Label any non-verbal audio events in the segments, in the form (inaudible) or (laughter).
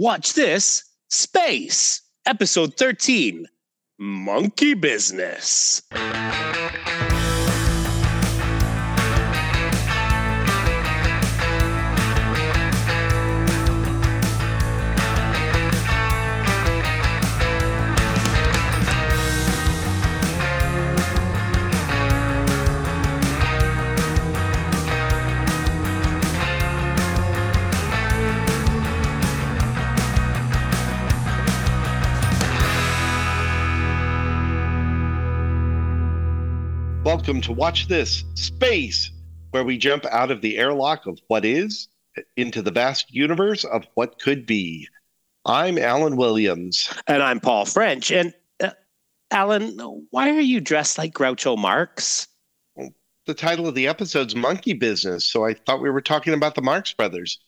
Watch this Space, episode 13 Monkey Business. Welcome to Watch This Space, where we jump out of the airlock of what is into the vast universe of what could be. I'm Alan Williams. And I'm Paul French. And uh, Alan, why are you dressed like Groucho Marx? The title of the episode's Monkey Business, so I thought we were talking about the Marx Brothers.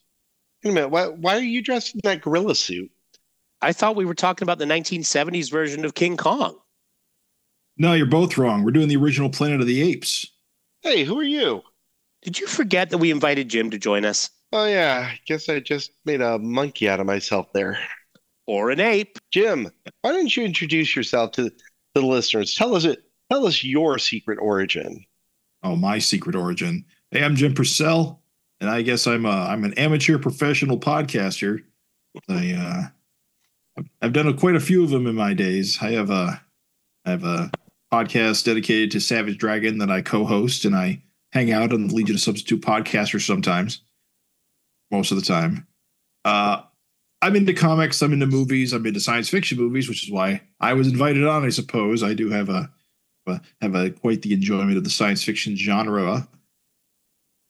Wait a minute, why, why are you dressed in that gorilla suit? I thought we were talking about the 1970s version of King Kong. No, you're both wrong. We're doing the original Planet of the Apes. Hey, who are you? Did you forget that we invited Jim to join us? Oh, yeah, I guess I just made a monkey out of myself there. Or an ape? Jim, why don't you introduce yourself to, to the listeners? Tell us it. Tell us your secret origin. Oh, my secret origin. Hey, I'm Jim Purcell, and I guess I'm a, I'm an amateur professional podcaster. I uh, I've done a, quite a few of them in my days. I have a I have a podcast dedicated to Savage Dragon that I co-host, and I hang out on the Legion of Substitute podcasters sometimes, most of the time. Uh, I'm into comics. I'm into movies. I'm into science fiction movies, which is why I was invited on. I suppose I do have a, have a quite the enjoyment of the science fiction genre.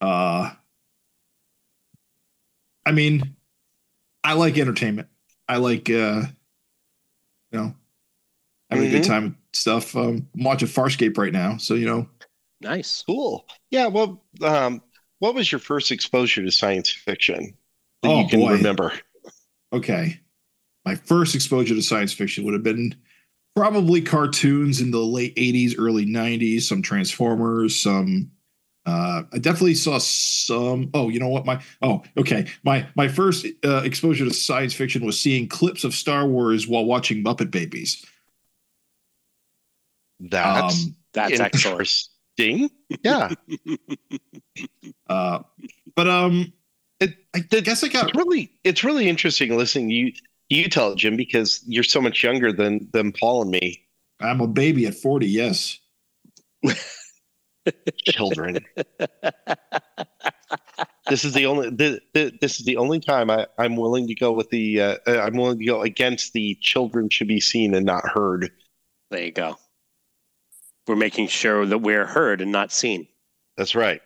Uh, I mean, I like entertainment. I like, uh, you know, having mm-hmm. a good time with stuff. Um, I'm watching Farscape right now, so you know. Nice, cool. Yeah. Well, um, what was your first exposure to science fiction that oh, you can boy. remember? Okay, my first exposure to science fiction would have been probably cartoons in the late '80s, early '90s. Some Transformers, some. Uh, I definitely saw some. Oh, you know what? My oh, okay. My my first uh, exposure to science fiction was seeing clips of Star Wars while watching Muppet Babies. That's um, that's interesting. (laughs) Yeah. uh, but um, it, I guess I got it's really it's really interesting listening you you tell it, Jim, because you're so much younger than than Paul and me. I'm a baby at 40. Yes. (laughs) Children. this is the only this, this is the only time I, I'm willing to go with the uh, I'm willing to go against the children should be seen and not heard. There you go we're making sure that we're heard and not seen. That's right.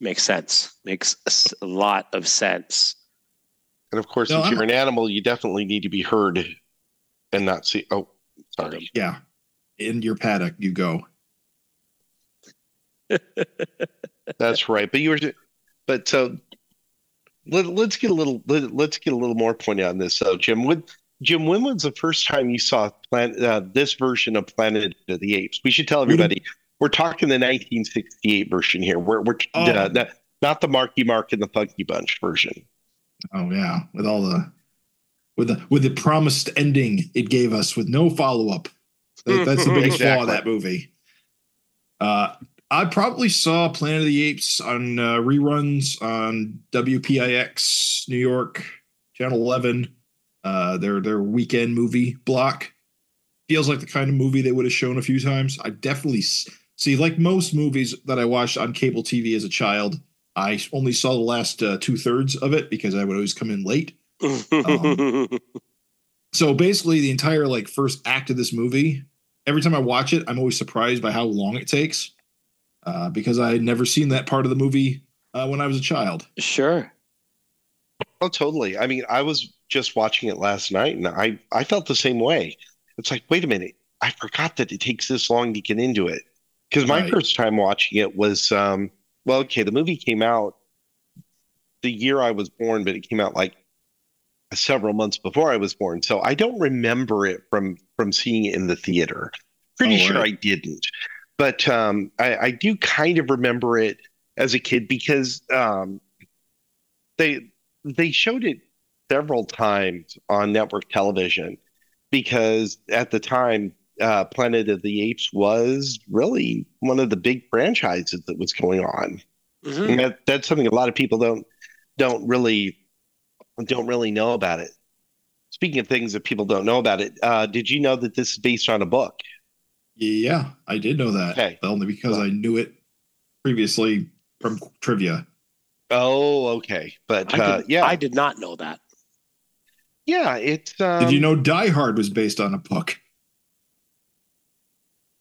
Makes sense. Makes a lot of sense. And of course, no, if I'm... you're an animal, you definitely need to be heard and not see. Oh, sorry. Yeah. In your paddock, you go. (laughs) That's right. But you were, but so let, us get a little, let, us get a little more pointed on this. So, Jim, would Jim, when was the first time you saw uh, this version of Planet of the Apes? We should tell everybody we're talking the 1968 version here. We're, we're oh. uh, not, not the Marky Mark and the Funky Bunch version. Oh yeah, with all the with the with the promised ending it gave us with no follow up. That, that's the big exactly. (laughs) flaw of that movie. Uh, I probably saw Planet of the Apes on uh, reruns on WPIX New York, Channel 11 uh, their their weekend movie block feels like the kind of movie they would have shown a few times. I definitely see, like most movies that I watched on cable TV as a child, I only saw the last uh, two thirds of it because I would always come in late. um, (laughs) so basically, the entire like first act of this movie, every time I watch it, I'm always surprised by how long it takes uh, because I had never seen that part of the movie uh, when I was a child. Sure. Oh, totally. I mean, I was just watching it last night, and I I felt the same way. It's like, wait a minute, I forgot that it takes this long to get into it. Because my right. first time watching it was, um, well, okay, the movie came out the year I was born, but it came out like several months before I was born, so I don't remember it from from seeing it in the theater. Pretty oh, sure right. I didn't, but um, I, I do kind of remember it as a kid because um, they they showed it several times on network television because at the time, uh, Planet of the Apes was really one of the big franchises that was going on. Mhm. And that, that's something a lot of people don't don't really don't really know about it. Speaking of things that people don't know about it, uh, did you know that this is based on a book? Yeah, I did know that. Okay. Only because I knew it previously from trivia. Oh, okay. But I, uh, did, yeah, I did not know that. Yeah, it's. Um, Did you know Die Hard was based on a book?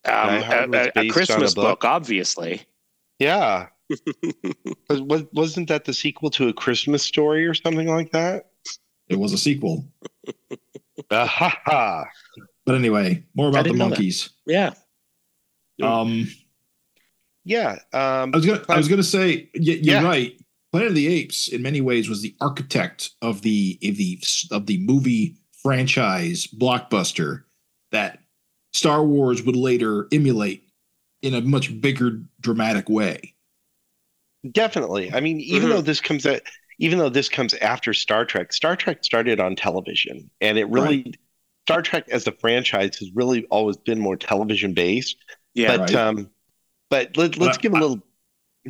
Um, a, a- a based a Christmas book? book, obviously. Yeah. (laughs) was, was, wasn't that the sequel to a Christmas story or something like that? It was a sequel. (laughs) Ha, ha. But anyway, more about the didn't that. monkeys. Yeah. Um, Yeah. Um, I was gonna I was gonna say y- you're Yeah. right. Planet of the Apes, in many ways, was the architect of the of the of the movie franchise blockbuster that Star Wars would later emulate in a much bigger, dramatic way. definitely. I mean, even Mhm. though this comes at, even though this comes after Star Trek, Star Trek started on television, and it really Star Trek as a franchise has really always been more television based. Yeah. but right. um, but let, let's But give a I-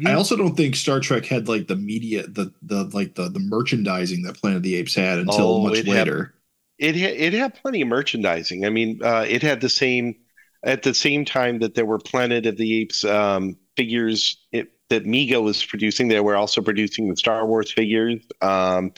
I also don't think Star Trek had like the media, the the like the the merchandising that Planet of the Apes had until Oh, much it had- later. It had, it had plenty of merchandising. I mean, uh, it had the same at the same time that there were Planet of the Apes um, figures it, that Mego was producing. They were also producing the Star Wars figures. Um,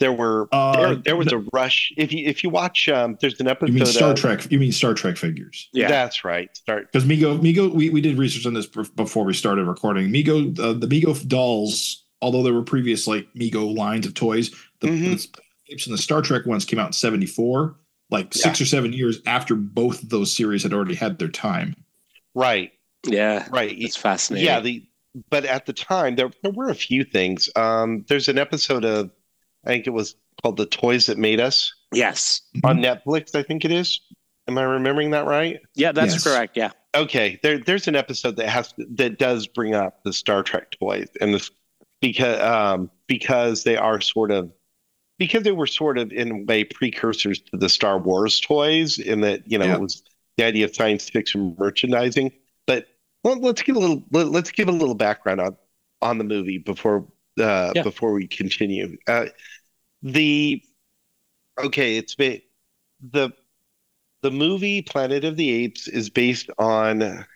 there were Uh, there, there was a rush. If you if you watch, um, there's an episode. You mean Star of- Trek? You mean Star Trek figures? Yeah. That's right. Start. Because Mego, Mego, we, we did research on this before we started recording. Mego, uh, the Mego dolls, although there were previous like Mego lines of toys, the, Mhm. the Apes and the Star Trek ones came out in '74, like six or seven years after both of those series had already had their time. Right. Yeah. Right. It's fascinating. Yeah, the but at the time there there were a few things. Um, there's an episode of I think it was called "The Toys That Made Us" yes. on Netflix. I think it is. Am I remembering that right? Yeah, that's Yes. correct. Yeah. Okay, there there's an episode that has that does bring up the Star Trek toys and this because um because they are sort of because they were sort of in a way precursors to the Star Wars toys in that you know Yeah. it was the idea of science fiction merchandising. But well, let's give a little let, let's give a little background on on the movie before uh, Yeah. before we continue. Uh, the okay, it's ba- the the movie Planet of the Apes is based on a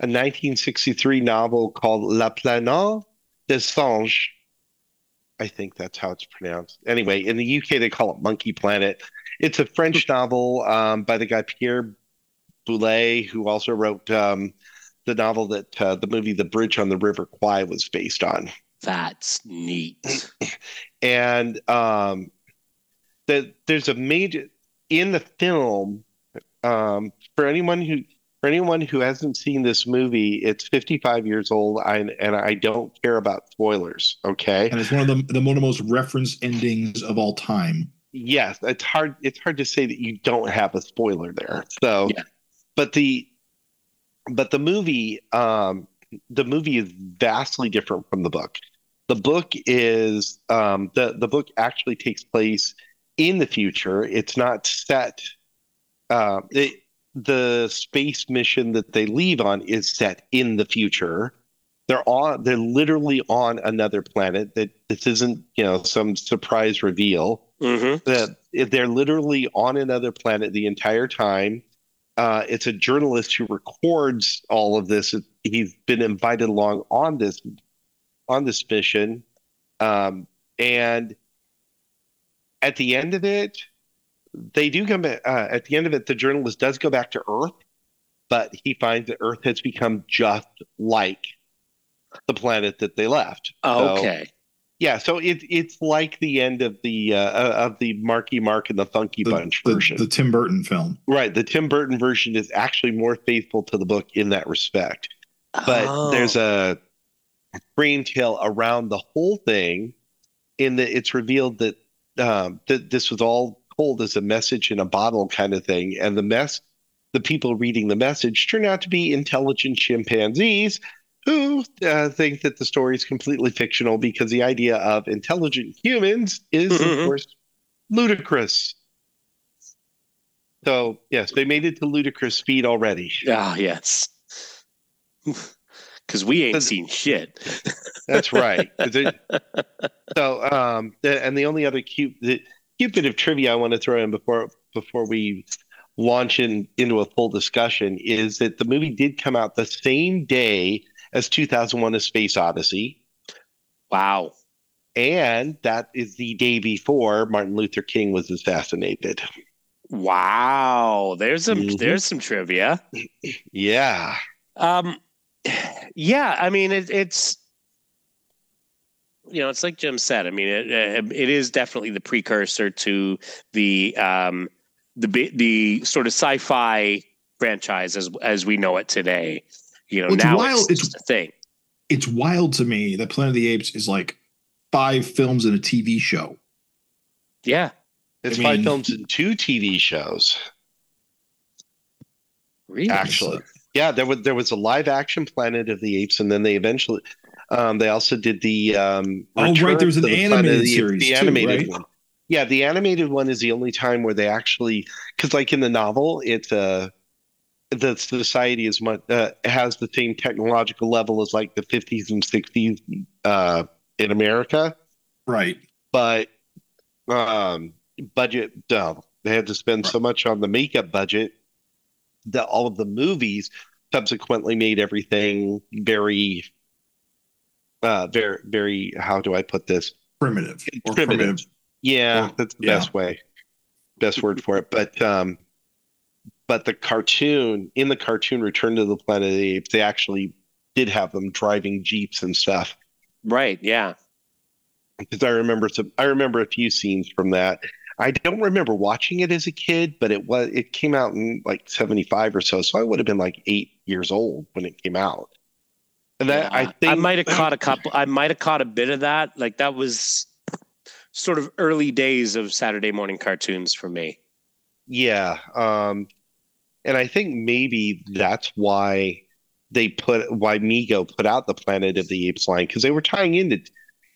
1963 novel called La Planète des Singes. I think that's how it's pronounced. Anyway, in the UK they call it Monkey Planet. It's a French novel um, by the guy Pierre Boulle, who also wrote um, the novel that uh, the movie The Bridge on the River Kwai was based on That's neat. (clears throat) and um, that there's a major in the film um, for anyone who for anyone who hasn't seen this movie it's 55 years old I, and i don't care about spoilers okay And it's one of the, the one of the most referenced endings of all time. yes it's hard it's hard to say that you don't have a spoiler there so Yeah. but the but the movie um the movie is vastly different from the book. The book is um the the book actually takes place in the future. It's not set uh it, the space mission that they leave on is set in the future. They're on they're literally on another planet that this isn't you know some surprise reveal. Hmm that they're literally on another planet the entire time. Uh, it's a journalist who records all of this. He's been invited along on this on this mission, um, and at the end of it, they do come back. Uh, at the end of it, the journalist does go back to Earth, but he finds that Earth has become just like the planet that they left. So- Okay. Yeah, so it, it's like the end of the uh, uh, of the Marky Mark and the Funky The, Bunch the, version, the Tim Burton film. right? The Tim Burton version is actually more faithful to the book in that respect, but Oh. there's a brain tale around the whole thing, in that it's revealed that um, that this was all told as a message in a bottle kind of thing, and the mess, the people reading the message turn out to be intelligent chimpanzees who (laughs) uh, think that the story is completely fictional because the idea of intelligent humans is, of Mhm. course, ludicrous. So yes, they made it to ludicrous speed already. Ah, yes. (laughs) Because we ain't seen shit. That's right. (laughs) it- so, um, and the only other cute, the cute bit of trivia I want to throw in before before we launch in into a full discussion is that the movie did come out the same day as 2001: A Space Odyssey, Wow. and that is the day before Martin Luther King was assassinated. Wow. There's some Mhm. there's some trivia. (clears throat) Yeah, Um yeah, I mean it, it's you know, it's like Jim said. I mean, it it is definitely the precursor to the um the the sort of sci-fi franchise as as we know it today. You know, Well, it's now wild- it's, it's- a thing. It's wild to me that Planet of the Apes is like five films and a TV show. Yeah, it's I five mean- films and two TV shows. really. Actually, yeah, there was there was a live action Planet of the Apes, and then they eventually, um, they also did the um. Oh, right, there was an the animated the series the too, animated right? one. Yeah, the animated one is the only time where they actually, because like in the novel, it's uh, the society is much uh, has the same technological level as like the 50s and 60s uh, in America, Right. but um, budget no, they had to spend so much on the makeup budget that all of the movies subsequently made everything very uh very very how do I put this Primitive. Primitive. primitive. yeah Or- that's the yeah. best way best word for it but um but the cartoon in the cartoon Return to the Planet of the Apes they actually did have them driving jeeps and stuff Right. Yeah. because I remember some I remember a few scenes from that. I don't remember watching it as a kid, but it was it came out in like 75 or so. So I would have been like eight years old when it came out. And that I think might have caught a couple. I might have caught a bit of that. Like that was sort of early days of Saturday morning cartoons for me. Yeah. Um and I think maybe that's why they put why Mego put out the Planet of the Apes line because they were tying into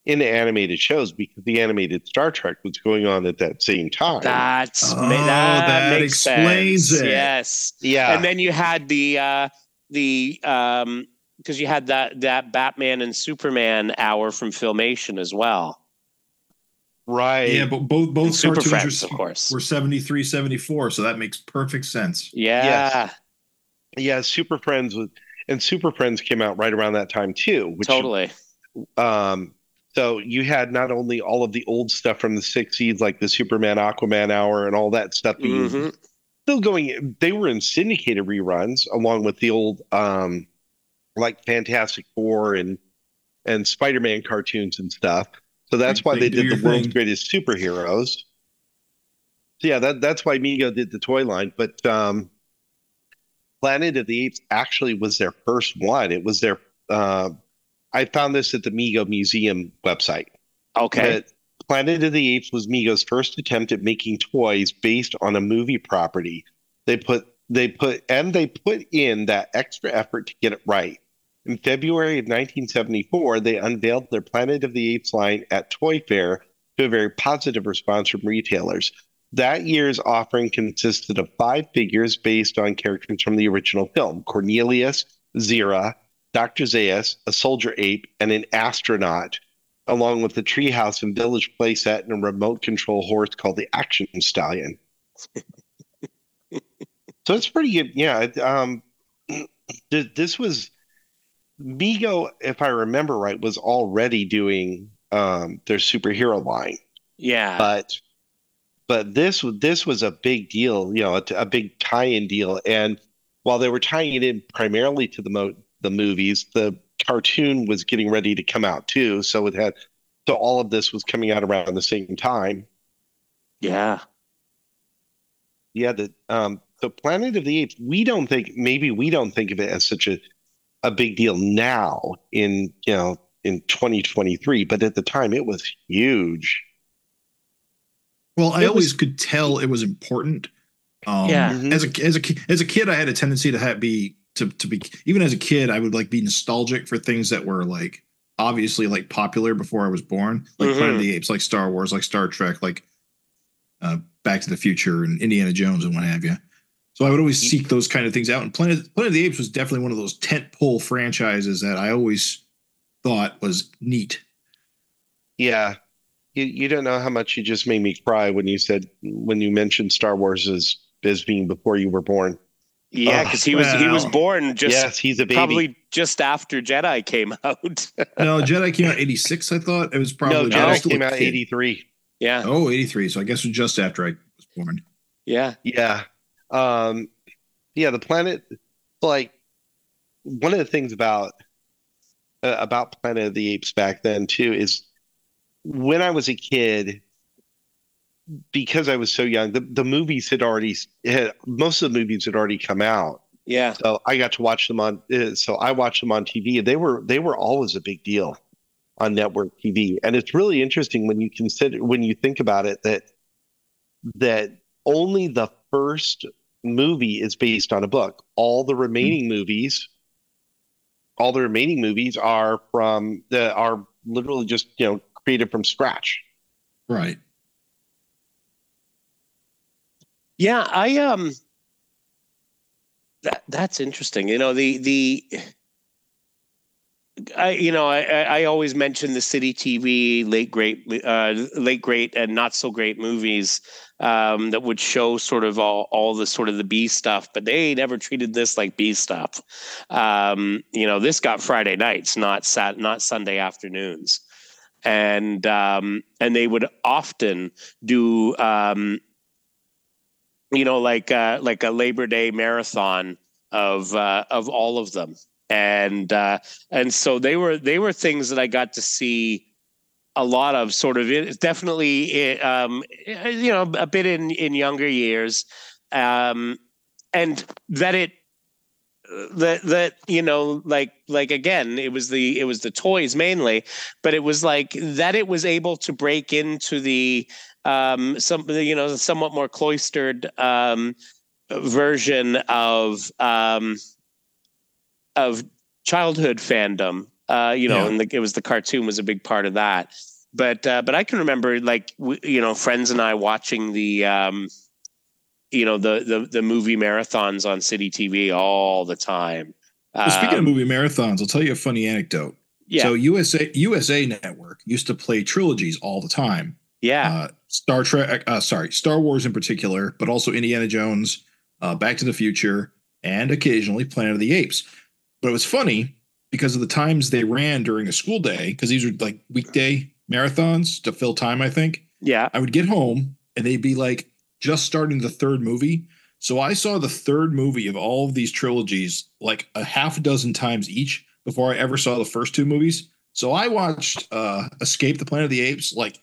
into animated shows because the animated Star Trek was going on at that same time. That's Oh, that, that makes explains sense. it. Yes, yeah. and then you had the uh, the um because you had that that Batman and Superman hour from Filmation as well. Right. Yeah, but both both And Super cartoons Friends, were, of course. were 73, 74, so that makes perfect sense. Yeah, Yeah, Super Friends was and Super Friends came out right around that time too, which totally. um so you had not only all of the old stuff from the 60s like the Superman Aquaman hour and all that stuff being Mhm. still going they were in syndicated reruns along with the old um like Fantastic Four and and Spider-Man cartoons and stuff. So that's why they they, did your the world's thing. greatest superheroes. So yeah, that that's why Mego did the toy line, but um Planet of the Apes actually was their first one. It was their uh I found this at the Mego Museum website. Okay. That Planet of the Apes was Mego's first attempt at making toys based on a movie property. They put they put and they put in that extra effort to get it right. In February of 1974, they unveiled their Planet of the Apes line at Toy Fair to a very positive response from retailers. That year's offering consisted of five figures based on characters from the original film Cornelius, Zira, Dr. Zaius, a soldier ape, and an astronaut along with the treehouse and village playset and a remote control horse called the Action Stallion. (laughs) so it's pretty good. Yeah. Um, (clears throat) th- this was Mego, if I remember right, was already doing um, their superhero line, yeah. but but this was this was a big deal, you know, a, a big tie-in deal. And while they were tying it in primarily to the mo- the movies, the cartoon was getting ready to come out too. So it had so all of this was coming out around the same time. yeah. Yeah, the um the Planet of the Apes, we don't think maybe we don't think of it as such a a big deal now in you know in 2023, but at the time it was huge. Well, I It always was- could tell it was important. Um, Yeah. Mhm. As a as a as a kid, I had a tendency to have, be to to be even as a kid, I would like be nostalgic for things that were like obviously like popular before I was born, like Planet of the Apes, like Star Wars, like Star Trek, like uh, Back to the Future and Indiana Jones and what have you. So I would always seek those kind of things out. And Planet Planet of the Apes was definitely one of those tent pole franchises that I always thought was neat. Yeah. You you don't know how much you just made me cry when you said when you mentioned Star Wars as as being before you were born. Yeah, oh, because he was he was born just yes, he's a baby. probably just after Jedi came out. (laughs) no, Jedi came out eighty six. I thought it was probably no Jedi came out eighty three. Yeah. Oh, 83. So I guess it was just after I was born. Yeah. Yeah. Um, yeah. The planet, like one of the things about uh, about Planet of the Apes back then too is when I was a kid, because I was so young, the, the movies had already had, most of the movies had already come out. Yeah. So I got to watch them on. Uh, so I watched them on TV. They were they were always a big deal on network TV, and it's really interesting when you consider when you think about it that that only the first movie is based on a book. All the remaining mm-hmm. movies, all the remaining movies are from the are literally just you know created from scratch. Right. Yeah, I um that that's interesting. You know, the the I, you know, I, I always mention the city TV late great, uh, late great, and not so great movies um, that would show sort of all, all the sort of the B stuff, but they never treated this like B stuff. Um, you know, this got Friday nights, not sat, not Sunday afternoons, and um, and they would often do, um, you know, like uh, like a Labor Day marathon of uh, of all of them and uh, and so they were they were things that I got to see a lot of sort of it definitely um, you know a bit in in younger years. Um, and that it that that you know like like again it was the it was the toys mainly but it was like that it was able to break into the um some you know somewhat more cloistered um version of um of childhood fandom. Uh, you know, yeah. and the, it was the cartoon was a big part of that. But uh, but I can remember like w- you know friends and I watching the um, you know the the the movie marathons on City TV all the time. Well, speaking um, of movie marathons, I'll tell you a funny anecdote. Yeah. So USA USA Network used to play trilogies all the time. Yeah. Uh, Star Trek, uh, sorry, Star Wars in particular, but also Indiana Jones, uh, Back to the Future, and occasionally Planet of the Apes. But it was funny because of the times they ran during a school day, because these were like weekday marathons to fill time, I think. Yeah. I would get home and they'd be like just starting the third movie. So I saw the third movie of all of these trilogies like a half a dozen times each before I ever saw the first two movies. So I watched uh Escape the Planet of the Apes like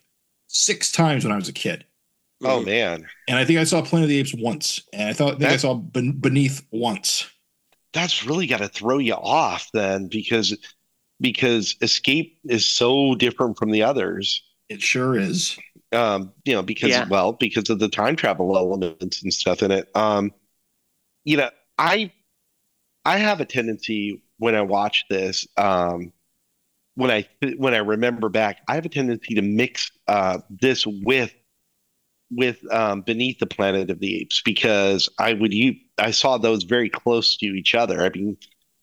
six times when I was a kid. Oh man! And I think I saw Planet of the Apes once, and I thought I I saw Beneath once that's really got to throw you off then because because escape is so different from the others. It sure is. Um you know because yeah. well because of the time travel elements and stuff in it. Um you know i i have a tendency when i watch this um when i when i remember back i have a tendency to mix uh this with with um, Beneath the Planet of the Apes because I would you I saw those very close to each other. I mean,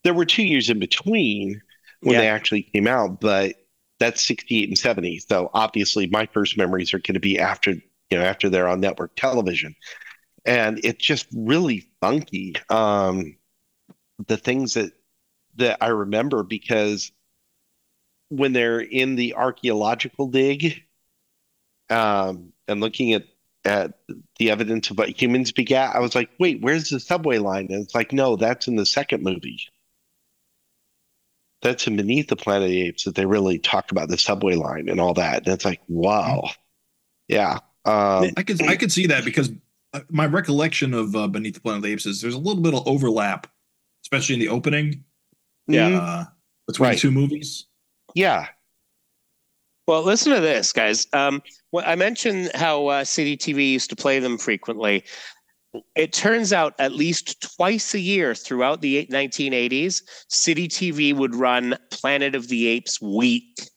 there were two years in between when yeah. they actually came out, but that's 68 and 70. So obviously my first memories are going to be after, you know, after they're on network television. And it's just really funky. Um, the things that that I remember because when they're in the archaeological dig um, and looking at at the evidence of what humans begat, I was like, wait, where's the subway line? And it's like, no, that's in the second movie. That's in Beneath the Planet of the Apes that they really talk about the subway line and all that. And it's like, wow, yeah. Um, I could I could see that because uh, my recollection of uh, Beneath the Planet of the Apes is there's a little bit of overlap, especially in the opening. Yeah, uh, between right. two movies. Yeah, well, listen to this, guys. Um, well, I mentioned how uh, City TV used to play them frequently. It turns out at least twice a year throughout the 1980s, City TV would run Planet of the Apes Week.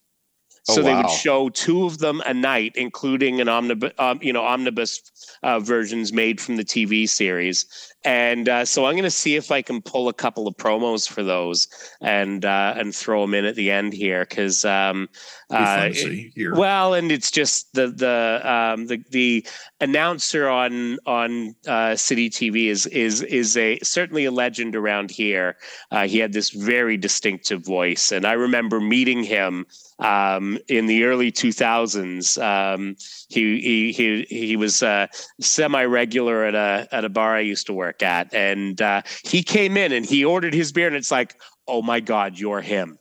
Oh, So they would show two of them a night, including an omnibus, um, you know, omnibus uh, versions made from the TV series. And uh, so I'm going to see if I can pull a couple of promos for those and uh, and throw them in at the end here because um, uh, here. well, and it's just the the um, the the announcer on on uh, City TV is is is a certainly a legend around here. Uh, he had this very distinctive voice, and I remember meeting him um, in the early 2000s. Um, he he he he was uh, semi regular at a at a bar I used to work at, and uh, he came in and he ordered his beer, and it's like, oh my god, you're him.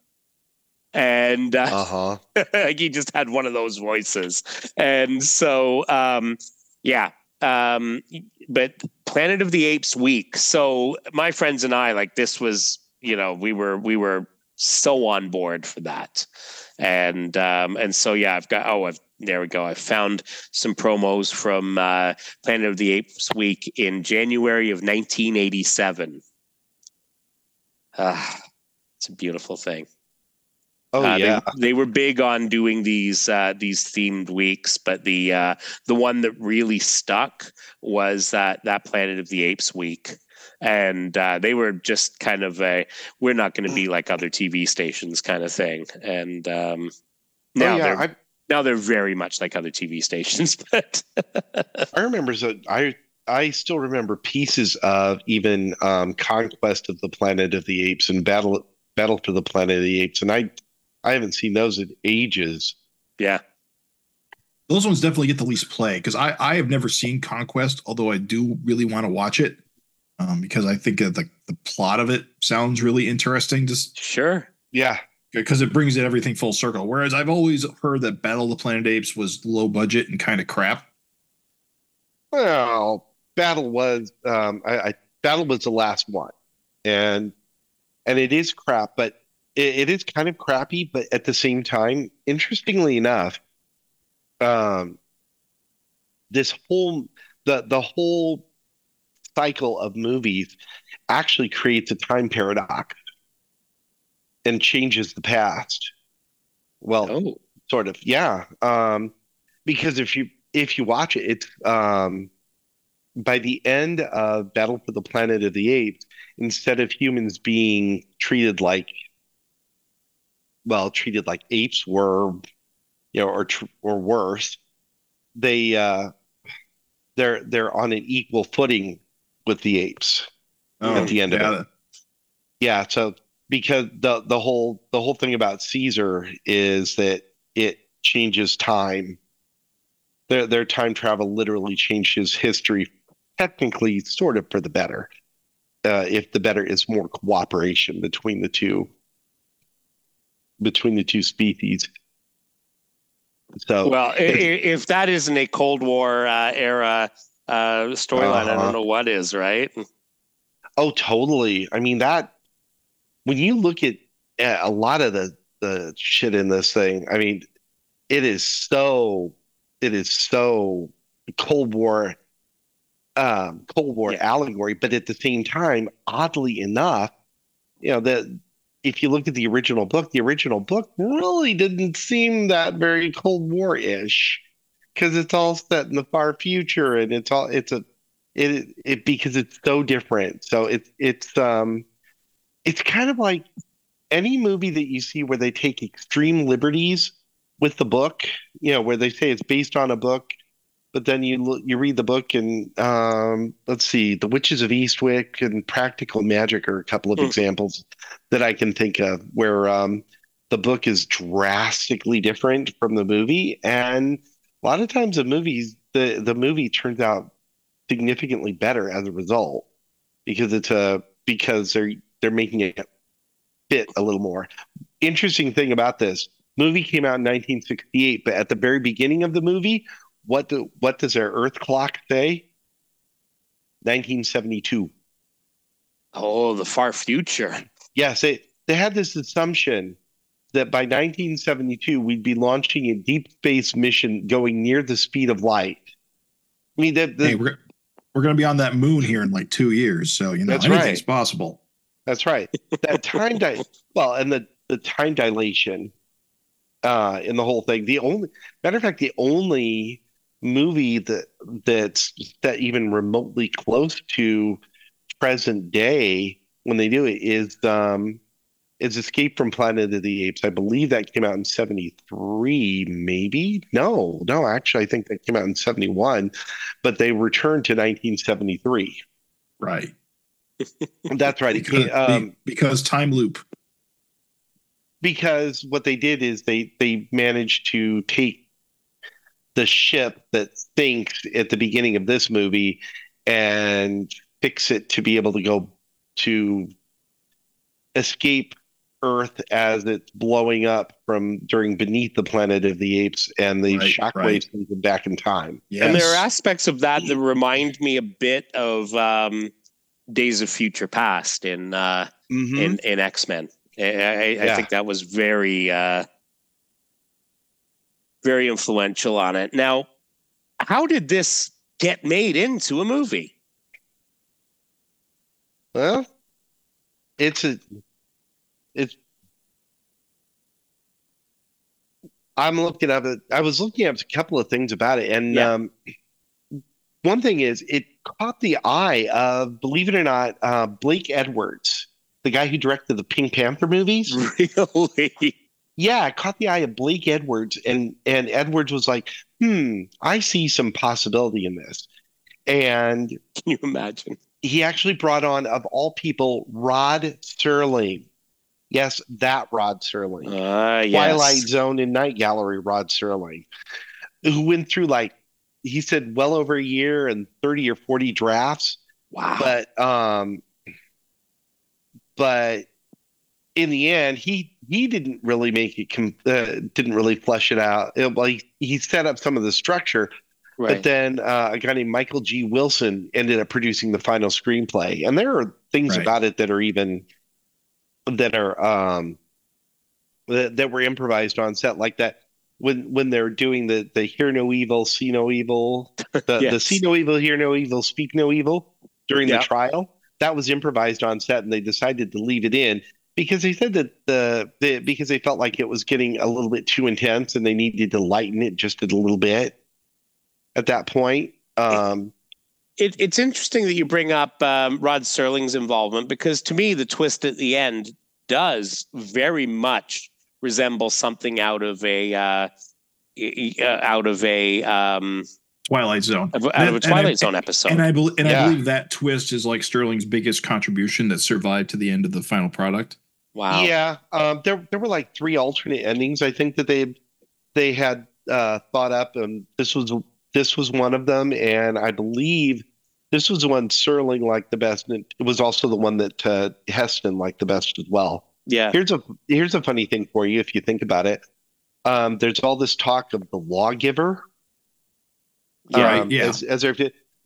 And uh, Uh-huh. (laughs) he just had one of those voices and so um yeah um but planet of the apes week so my friends and i like this was you know we were we were so on board for that and um and so yeah i've got oh I've, there we go. I found some promos from uh planet of the apes week in january of 1987 ah it's a beautiful thing. Oh uh, yeah. they, they were big on doing these uh, these themed weeks, but the uh, the one that really stuck was that that Planet of the Apes week, and uh, they were just kind of a we're not going to be like other TV stations kind of thing, and um, now oh yeah. they're I now they're very much like other TV stations, (laughs) but I remember that I I still remember pieces of even um, Conquest of the Planet of the Apes and Battle Battle for the Planet of the Apes, and I I haven't seen those in ages. yeah, Those ones definitely get the least play because I I have never seen Conquest, although I do really want to watch it um, because I think that the the plot of it sounds really interesting. Just sure, Yeah, because it brings it everything full circle. Whereas I've always heard that Battle of the Planet Apes was low budget and kind of crap. well, Battle was um, I, I Battle was the last one, and and it is crap, but it, it is kind of crappy. But at the same time, interestingly enough, um, this whole the the whole cycle of movies actually creates a time paradox and changes the past. Well, oh, sort of yeah um because if you if you watch it it's um by the end of battle for the planet of the apes instead of humans being treated like well treated like apes were you know or tr- or worse they uh they're they're on an equal footing with the apes At the end of it. Yeah, so because the the whole the whole thing about Caesar is that it changes time. Their their time travel literally changes history, technically, sort of for the better. Uh, if the better is more cooperation between the two between the two species. So well, i- i- if that isn't a Cold War uh, era uh, storyline, I Uh-huh. don't know what is, right? Oh, totally. I mean that when you look at a lot of the the shit in this thing, I mean, it is so it is so Cold War um Cold War Yeah. allegory, but at the same time, oddly enough, you know, that if you look at the original book, the original book really didn't seem that very Cold War-ish because it's all set in the far future and it's all it's a it it because it's so different. So it's it's um it's kind of like any movie that you see where they take extreme liberties with the book, you know, where they say it's based on a book, but then you look, you read the book and um let's see, The Witches of Eastwick and Practical Magic are a couple of Hmm. examples that I can think of where um the book is drastically different from the movie and a lot of times the movies the the movie turns out significantly better as a result because it's a because they're they're making it fit a little more. Interesting thing about this movie came out in 1968, but at the very beginning of the movie, what do what does their Earth clock say? 1972. Oh, the far future. Yes, they they had this assumption that by 1972 we'd be launching a deep space mission going near the speed of light. I mean, the, the, hey, we're we're gonna be on that moon here in like two years, so you know That's anything's right. possible. That's right. That time di- (laughs) well, and the the time dilation uh, in the whole thing. The only matter of fact, the only movie that that's that even remotely close to present day when they do it is um is Escape from Planet of the Apes. I believe that came out in 73, maybe. No, no, actually, I think that came out in 71, but they returned to 1973. Right. (laughs) That's right. Because, um, because time loop. Because what they did is they they managed to take the ship that sinks at the beginning of this movie and fix it to be able to go to escape Earth as it's blowing up from during beneath the planet of the apes, and the right, shockwaves right. send them back in time. Yes. And there are aspects of that that remind me a bit of um, Days of Future Past in uh, mm-hmm. in, in X Men. I, I, yeah. I, think that was very uh, very influential on it. Now, how did this get made into a movie? Well, it's a it's I'm looking at it. I was looking at a couple of things about it, and yeah. um, one thing is it caught the eye of, believe it or not, uh, Blake Edwards, the guy who directed the Pink Panther movies. (laughs) Really? Yeah, it caught the eye of Blake Edwards, and and Edwards was like, "Hmm, I see some possibility in this." And can you imagine? He actually brought on, of all people, Rod Serling Yes, that Rod Serling. Uh, yes. Twilight Zone and Night Gallery Rod Serling, who went through like he said well over a year and 30 or 40 drafts. Wow. But um but in the end he he didn't really make it com- uh, didn't really flesh it out. It, well, he, he set up some of the structure, Right. But then uh, a guy named Michael G. Wilson ended up producing the final screenplay, and there are things right. about it that are even that are um that, that were improvised on set like that when when they're doing the the hear no evil see no evil the, yes. the see no evil hear no evil speak no evil during the trial that was improvised on set and they decided to leave it in because they said that the, the because they felt like it was getting a little bit too intense and they needed to lighten it just a little bit at that point. Um it, it's interesting that you bring up um, Rod Serling's involvement because to me, the twist at the end does very much resemble something out of a uh, uh out of a um, Twilight Zone, out and, of a Twilight I, Zone episode. And I believe, and yeah. I believe that twist is like Serling's biggest contribution that survived to the end of the final product. Wow. Yeah, um, there there were like three alternate endings. I think that they they had uh, thought up, and this was this was one of them, and I believe this was the one Serling liked the best, and it was also the one that uh, Heston liked the best as well. Yeah. Here's a here's a funny thing for you if you think about it. Um, there's all this talk of the lawgiver. Yeah. Um, yeah. As, as there,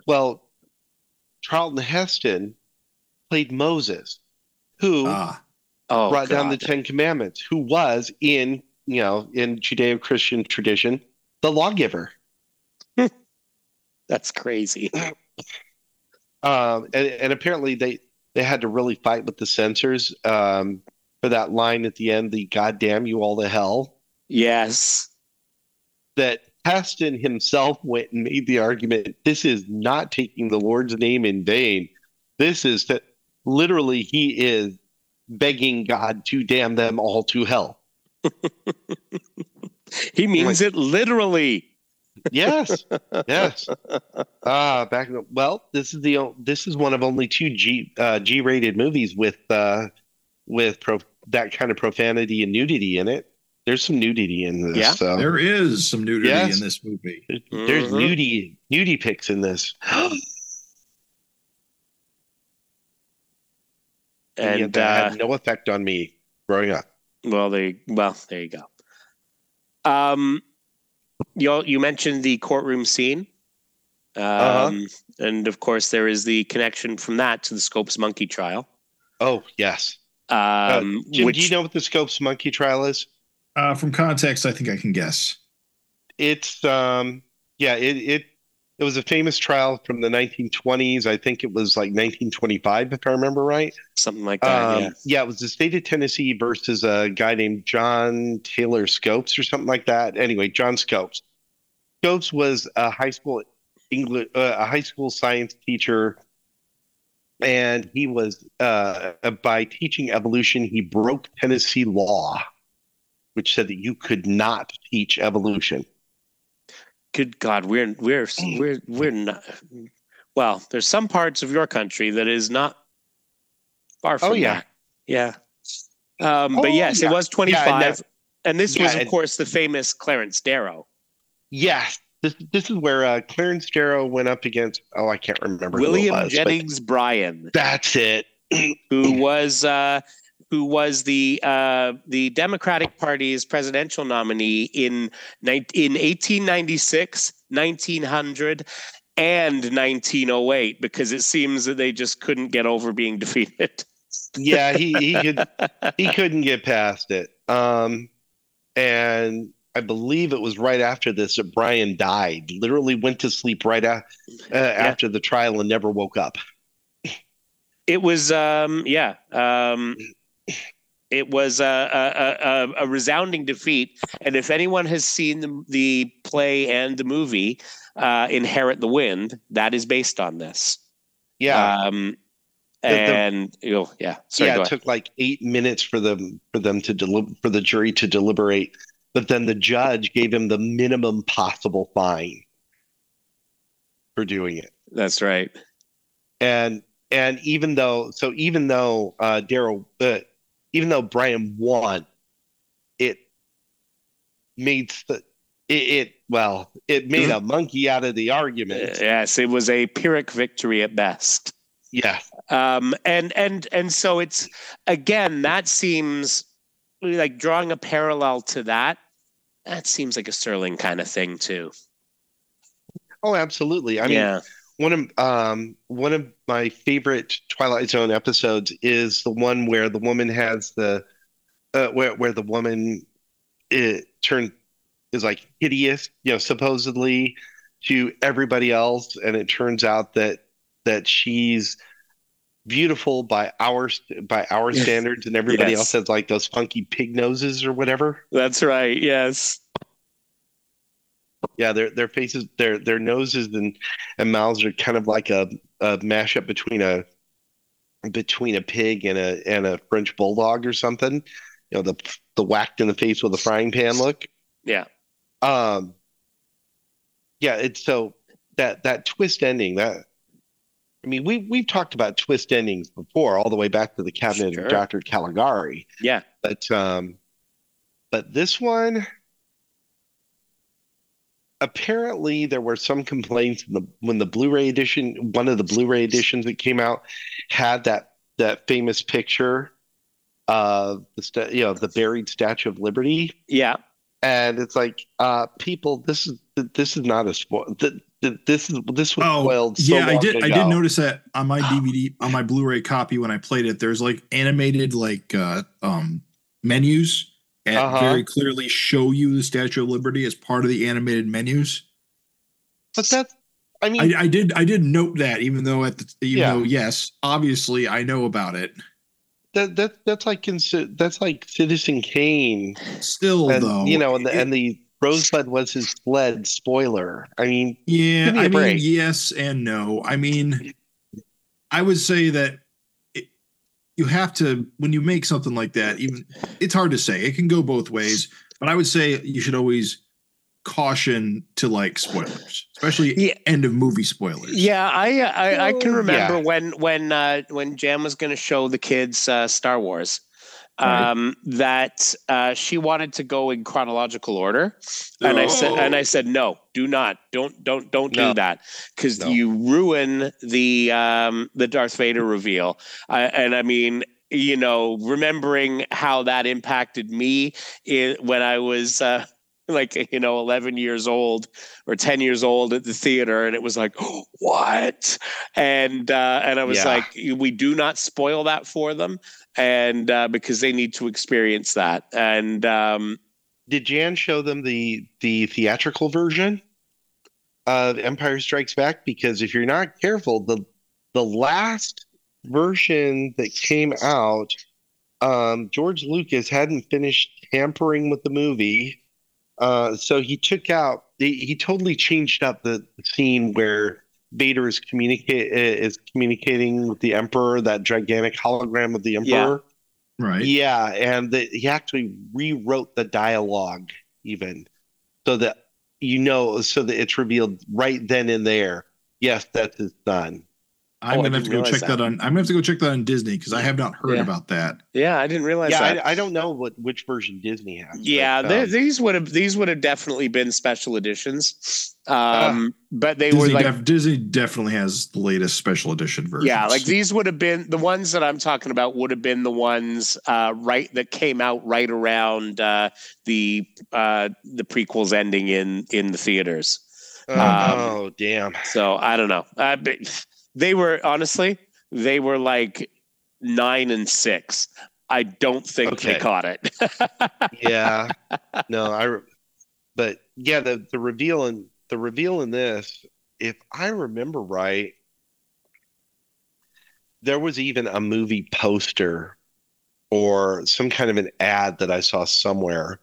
well, Charlton Heston played Moses, who oh, brought God. down the Ten Commandments, who was in you know in Judeo-Christian tradition the lawgiver. (laughs) That's crazy. (clears throat) Um, and, and apparently they they had to really fight with the censors um, for that line at the end, the "goddamn you all to hell." Yes, that Heston himself went and made the argument. This is not taking the Lord's name in vain. This is that literally he is begging God to damn them all to hell. (laughs) he means like, it literally yes, (laughs) yes. Ah, uh, back. Well, this is the this is one of only two G uh, G rated movies with uh, with pro, that kind of profanity and nudity in it. There's some nudity in this. Yeah, so. there is some nudity yes. in this movie. There's mm-hmm. nudity nudity pics in this. (gasps) and, that had uh, no effect on me growing up. Well, they well there you go. Um, you you mentioned the courtroom scene, uh-huh. um, uh-huh. and of course there is the connection from that to the Scopes monkey trial. Oh yes. Um, uh, Jim, which, do you know what the Scopes monkey trial is? Uh, from context, I think I can guess. It's um, yeah, it it it was a famous trial from the 1920s. I think it was like 1925, if I remember right. Something like that. Um, yeah. yeah, it was the state of Tennessee versus a guy named John Taylor Scopes or something like that. Anyway, John Scopes. Scopes was a high school English, uh, a high school science teacher, and he was uh, by teaching evolution, he broke Tennessee law, which said that you could not teach evolution. Good God, we're we're (clears throat) we're we're not. Well, there's some parts of your country that is not far from Oh, yeah. that. Yeah. Um, Oh, but yes, yeah. it was 25. Yeah, and and this yeah, was, of course, the famous Clarence Darrow. Yes, this this is where uh, Clarence Darrow went up against. Oh, I can't remember. William was, Jennings Bryan, That's it. (clears throat) who was uh, who was the uh, the Democratic Party's presidential nominee in in 1896, 1900, and 1908, because it seems that they just couldn't get over being (laughs) defeated. Yeah, he he could he couldn't get past it. Um, and I believe it was right after this that Bryan died. Literally went to sleep right a, uh, after the trial and never woke up. It was, um, yeah, um, it was a, a, a, a resounding defeat. And if anyone has seen the, the play and the movie, uh, Inherit the Wind, that is based on this. Yeah, Um, The- the- and yeah, sorry, yeah. It ahead. took like eight minutes for them for them to deli- for the jury to deliberate, but then the judge gave him the minimum possible fine for doing it. That's right. and and even though so even though uh Darrow uh, even though Bryan won it made st- it, it well it made a monkey out of the argument. Yes, it was a pyrrhic victory at best. yeah. Um and and and so it's again that seems like drawing a parallel to that that seems like a Serling kind of thing too. Oh absolutely. I mean yeah one of um one of my favorite twilight zone episodes is the one where the woman has the uh, where where the woman it turned is like hideous you know supposedly to everybody else and it turns out that that she's beautiful by our by our Yes. standards and everybody Yes. else has like those funky pig noses or whatever that's right yes Yeah, their their faces, their their noses and and mouths are kind of like a, a mashup between a between a pig and a and a French bulldog or something. You know, the the whacked in the face with a frying pan look. yeah Um, yeah, it's so that that twist ending that. I mean, we we've talked about twist endings before, all the way back to the Cabinet Sure. of Dr. Caligari. yeah But um, but this one, apparently there were some complaints in the, when the Blu-ray edition, one of the Blu-ray editions that came out, had that that famous picture of the sta- you know the buried Statue of Liberty, yeah and it's like, uh, people, this is this is not a spoil. th- th- This is this was Oh, spoiled. So yeah, I long did. I did notice that on my DVD, on my Blu-ray copy when I played it. There's like animated like uh, um, menus and Uh-huh. very clearly show you the Statue of Liberty as part of the animated menus. but that, I mean, I, I did. I did note that, even though at the, even Yeah. though yes, obviously I know about it. that that that's like that's like Citizen Kane. Still, and though, you know, and the, it- and the Rosebud was his sled. Spoiler. I mean, Yeah, me I mean, yes and no. I mean, I would say that you have to when you make something like that. Even it's hard to say; it can go both ways. But I would say you should always caution to like spoilers, especially Yeah. end of movie spoilers. yeah i i, I can remember yeah. when when uh when jam was going to show the kids uh star wars Right. um that uh she wanted to go in chronological order and i said and i said no do not don't don't don't No. do that because No. you ruin the um the darth vader reveal I, and i mean you know remembering how that impacted me in, when i was uh (laughs) like you know 11 years old or 10 years old at the theater and it was like what and uh and i was Yeah. like we do not spoil that for them and uh because they need to experience that and um did Jan show them the the theatrical version? uh, Empire Strikes Back because if you're not careful, the the last version that came out, um, George Lucas hadn't finished tampering with the movie, uh, so he took out. He, he totally changed up the scene where Vader is communicate is communicating with the Emperor, that gigantic hologram of the Emperor. Right. Yeah, and the, he actually rewrote the dialogue even so that you know, so that it's revealed right then and there. Yes, that's his son. I'm Oh, gonna have to go check realize that. on. I'm gonna have to go check that on Disney because I have not heard Yeah. about that. Yeah, I didn't realize Yeah, that. I, I don't know what which version Disney has. yeah, but, um, these would have these would have definitely been special editions. Um, but they Disney, were like def- Disney definitely has the latest special edition version. Yeah, like these would have been the ones that I'm talking about would have been the ones uh, right that came out right around uh, the uh, the prequels ending in in the theaters. oh, um, oh, damn. So I don't know. Uh, but they were honestly they were like nine and six. I don't think they caught it. (laughs) Yeah, no, I. re- But yeah, the the reveal in the reveal in this, if I remember right, there was even a movie poster or some kind of an ad that I saw somewhere.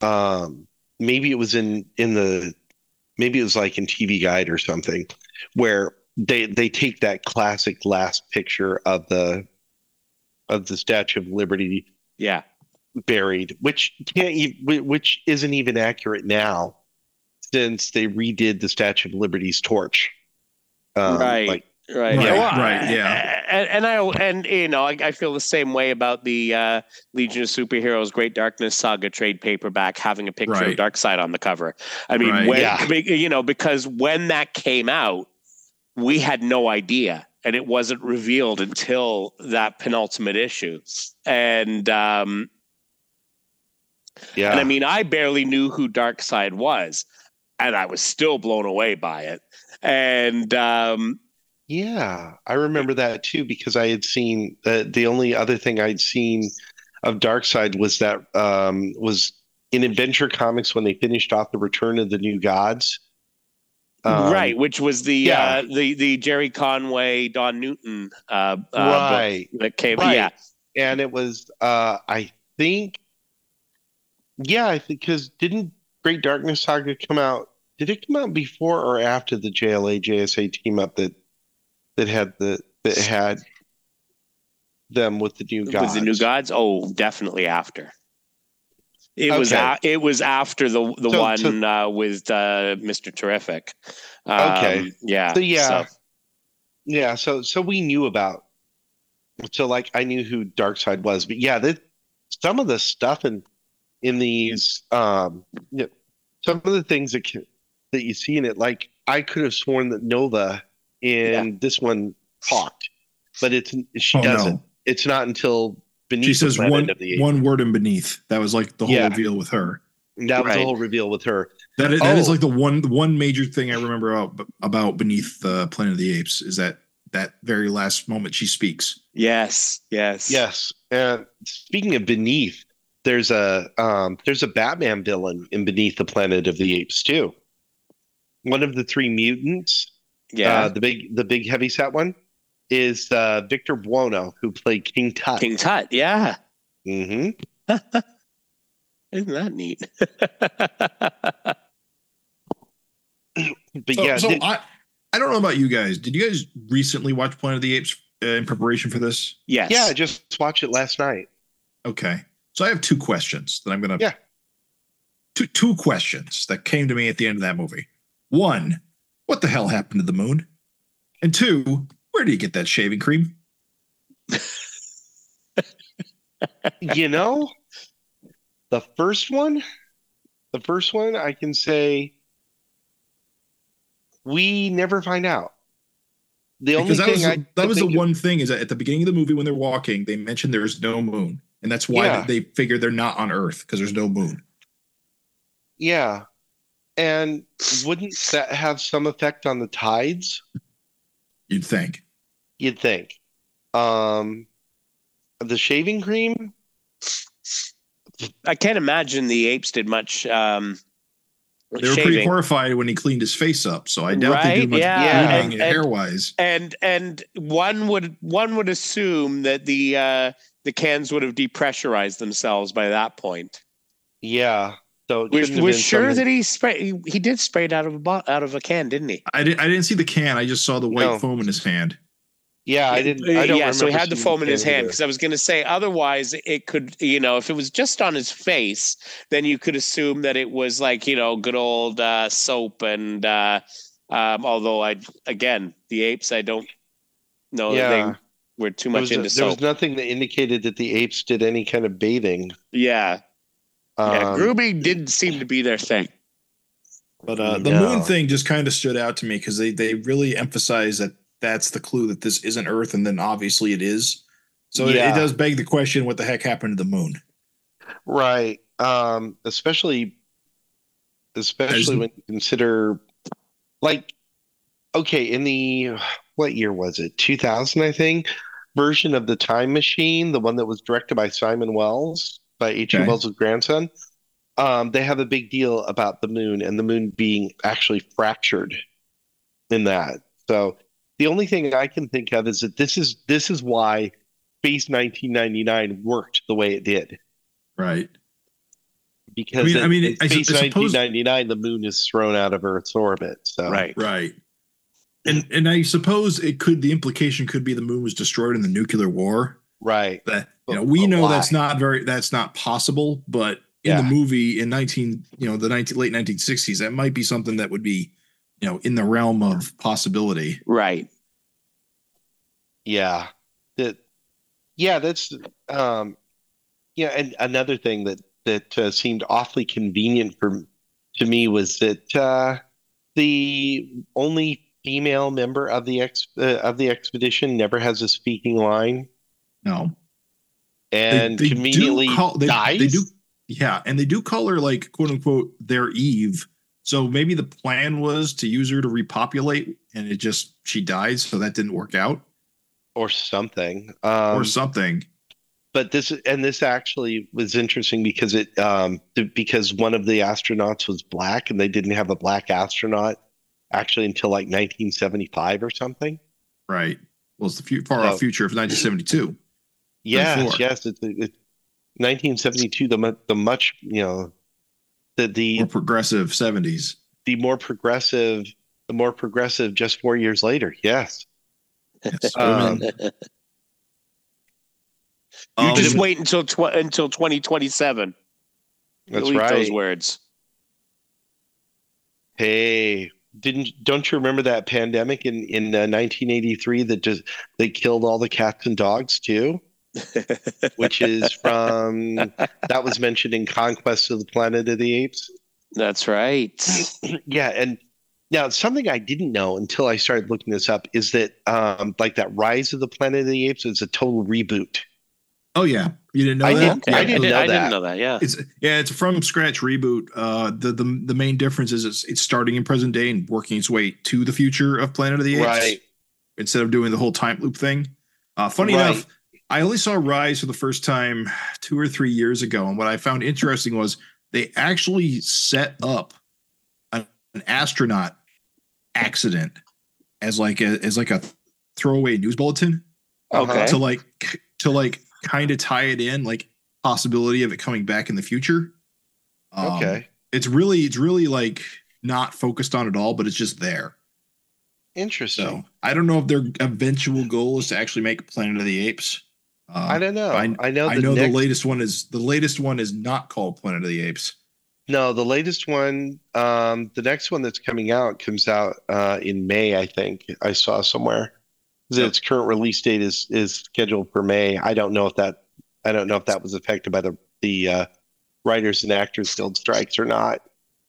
Um, maybe it was in in the maybe it was like in TV Guide or something, where they they take that classic last picture of the of the Statue of Liberty yeah, buried, which can't which isn't even accurate now, since they redid the Statue of Liberty's torch. Um, Right. Like, right, Right, Well, right, yeah. And, and I and you know I, I feel the same way about the uh, Legion of Superheroes Great Darkness Saga trade paperback having a picture of Right. Darkseid on the cover. I mean, Right. when Yeah. you know because when that came out, we had no idea, and it wasn't revealed until that penultimate issue. And um, yeah, and I mean, I barely knew who Darkseid was, and I was still blown away by it. And um, yeah, I remember that too because I had seen uh, the only other thing I'd seen of Darkseid was that um, was in Adventure Comics when they finished off the Return of the New Gods. Um, right, which was the yeah. uh, the the Gerry Conway Don Newton uh, uh, right. that came. Right. Yeah, and it was uh i think yeah i think because didn't great darkness saga come out did it come out before or after the jla jsa team up that that had the that had them with the new gods with the new gods. Oh, definitely after. It was a, it was after the the So- one so- uh, with uh, Mister Terrific. Um, Okay. yeah. So, yeah. so- yeah so so we knew about so like i knew who darkseid was but yeah that some of the stuff in in these um you know, some of the things that can, that you see in it like i could have sworn that nova in this one talked but it's she Oh, doesn't no. it's not until beneath She says planet one of the one word in beneath. That was like the whole Yeah. reveal with her. that was Right. the whole reveal with her That is, that is Oh. like the one the one major thing I remember about, about beneath the Planet of the Apes is that that very last moment she speaks. yes. Yes. yes and speaking of beneath there's a um there's a batman villain in beneath the planet of the apes too one of the three mutants Yeah. uh, the big the big heavy set one is uh, Victor Buono, who played King Tut. King Tut. Yeah. Mm-hmm. (laughs) Isn't that neat? (laughs) But So, yeah, so did- I I don't know about you guys. Did you guys recently watch Planet of the Apes uh, in preparation for this? yes. yeah, I just watched it last night. Okay. So I have two questions that I'm gonna Yeah. Two two questions that came to me at the end of that movie. One, what the hell happened to the moon? And two, where do you get that shaving cream? (laughs) you know, the first one, the first one, I can say we never find out. The only Because that thing was I the, that was the one thing is that at the beginning of the movie when they're walking, they mentioned there is no moon, and that's why Yeah. they figure they're not on Earth because there's no moon. Yeah, and wouldn't that have some effect on the tides? You'd think. You'd think. Um, the shaving cream. I can't imagine the apes did much um, They were pretty horrified when he cleaned his face up. So I doubt they Right, did much yeah, cleaning and- hair wise. and and one would one would assume that the uh the cans would have depressurized themselves by that point. Yeah. So it We're, we're sure something- that he sprayed. He, he did spray it out of a bo- out of a can, didn't he? I didn't. I didn't see the can. I just saw the white No. foam in his hand. Yeah, I didn't. I don't yeah, so he had the foam in his hand because I was going to say otherwise it could, you know, if it was just on his face, then you could assume that it was like you know good old uh, soap and. uh um, although I again the apes I don't know that Yeah. They were too much was, into there was nothing that indicated that the apes did any kind of bathing. yeah, yeah, Um, grooming didn't seem to be their thing. But uh, the No. moon thing just kind of stood out to me because they they really emphasize that that's the clue that this isn't Earth, and then obviously it is. So it, it does beg the question: What the heck happened to the moon? Right. Um, especially especially As- when you consider like okay, in the what year was it? 2000, I think, version of the Time Machine, the one that was directed by Simon Wells, by H.G. Okay. Wells' grandson. Um, they have a big deal about the moon and the moon being actually fractured in that. So the only thing I can think of is that this is this is why Space 1999 worked the way it did Right. because I mean- in, I mean, in I space I suppose- 1999 the moon is thrown out of earth's orbit so Right. Right. And and I suppose it could the implication could be the moon was destroyed in the nuclear war. right That you know we know why? that's not very that's not possible, but in Yeah. the movie in 19 you know the 19 late 1960s that might be something that would be you know in the realm of possibility. Right. yeah that yeah that's um yeah and another thing that that uh, seemed awfully convenient for to me was that uh the only female member of the ex uh, of the expedition never has a speaking line No. and do conveniently call- they, dies They do, yeah, and they do call her like quote unquote their Eve. So maybe the plan was to use her to repopulate, and it just she dies, so that didn't work out, or something um or something. but this and this actually was interesting because it um because one of the astronauts was black and they didn't have a black astronaut actually until like 1975 or something Right. Well, it's the fu- far Oh. off future of 1972. yes Before. yes it's, it's 1972 the the much you know the the More progressive 70s. the more progressive the more progressive just four years later yes Yes, Um, women. (laughs) You Um, just wait until tw- until 2027. that's Delete right those words. hey didn't don't you remember that pandemic in in uh, 1983 that just they killed all the cats and dogs too (laughs) which is from that was mentioned in Conquest of the Planet of the Apes. That's right. (clears throat) yeah, and now something I didn't know until I started looking this up is that um, like that Rise of the Planet of the Apes is a total reboot. Oh yeah, you didn't know I that? didn't- I I, didn't didn't, know I that. didn't know that. Yeah. It's yeah, it's a from scratch reboot. Uh, the the the main difference is it's, it's starting in present day and working its way to the future of Planet of the Apes. Right. instead of doing the whole time loop thing. Uh, funny Right. enough, I only saw Rise for the first time two or three years ago, and what I found interesting was they actually set up an, an astronaut accident as like a as like a throwaway news bulletin. Okay. to like to like kind of tie it in, like possibility of it coming back in the future. Um, Okay. it's really it's really like not focused on at all, but it's just there. Interesting. So I don't know if their eventual goal is to actually make Planet of the Apes. Uh, I don't know. I- I, know I the know next, the latest one is the latest one is not called Planet of the Apes. no, the latest one, um, the next one that's coming out comes out uh, in May, I think. I saw somewhere. That Yep. Its current release date is is scheduled for May. I don't know if that I don't know if that was affected by the the uh, Writers and Actors Guild strikes or not.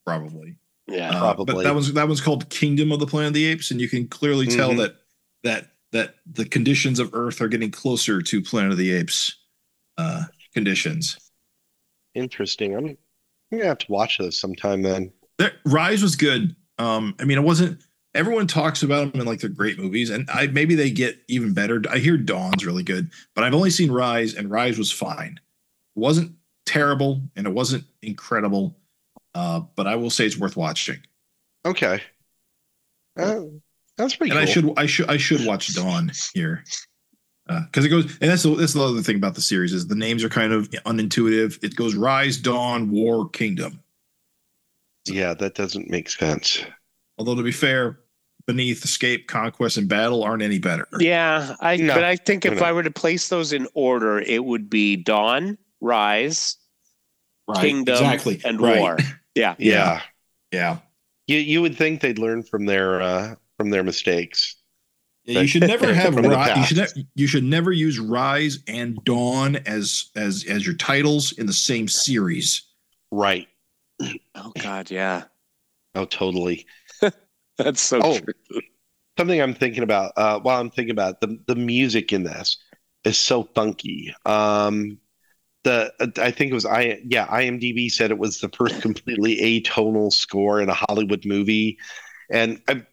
Probably. yeah. Uh, but that one's that one's called Kingdom of the Planet of the Apes, and you can clearly tell Mhm. that that that the conditions of Earth are getting closer to Planet of the Apes uh, conditions. Interesting. I'm, I'm gonna have to watch those sometime then. There, Rise was good. Um, I mean, it wasn't. Everyone talks about them in like they're great movies, and I maybe they get even better. I hear Dawn's really good, but I've only seen Rise, and Rise was fine. It wasn't terrible, and it wasn't incredible. uh, but I will say it's worth watching. Okay. Uh, that's pretty and cool. I should I should I should watch Dawn here because it goes and that's the, that's the other thing about the series is the names are kind of unintuitive. It goes Rise, Dawn, War, Kingdom. yeah, that doesn't make sense. Although to be fair, Beneath, Escape, Conquest, and Battle aren't any better. Yeah, I No, but I think if no. I were to place those in order, it would be Dawn, Rise, Right, Kingdom, exactly, and right. War. (laughs) Yeah. Yeah. Yeah, You you would think they'd learn from their uh from their mistakes. Yeah, you should never (laughs) have From Ri- you should ne- you should never use Rise and Dawn as as as your titles in the same series. Right. Oh God, yeah. Oh, totally. (laughs) That's so Oh. true. Something I'm thinking about uh while I'm thinking about the the music in this is so funky. Um the I think it was I yeah, IMDb said it was the first (laughs) completely atonal score in a Hollywood movie. And I,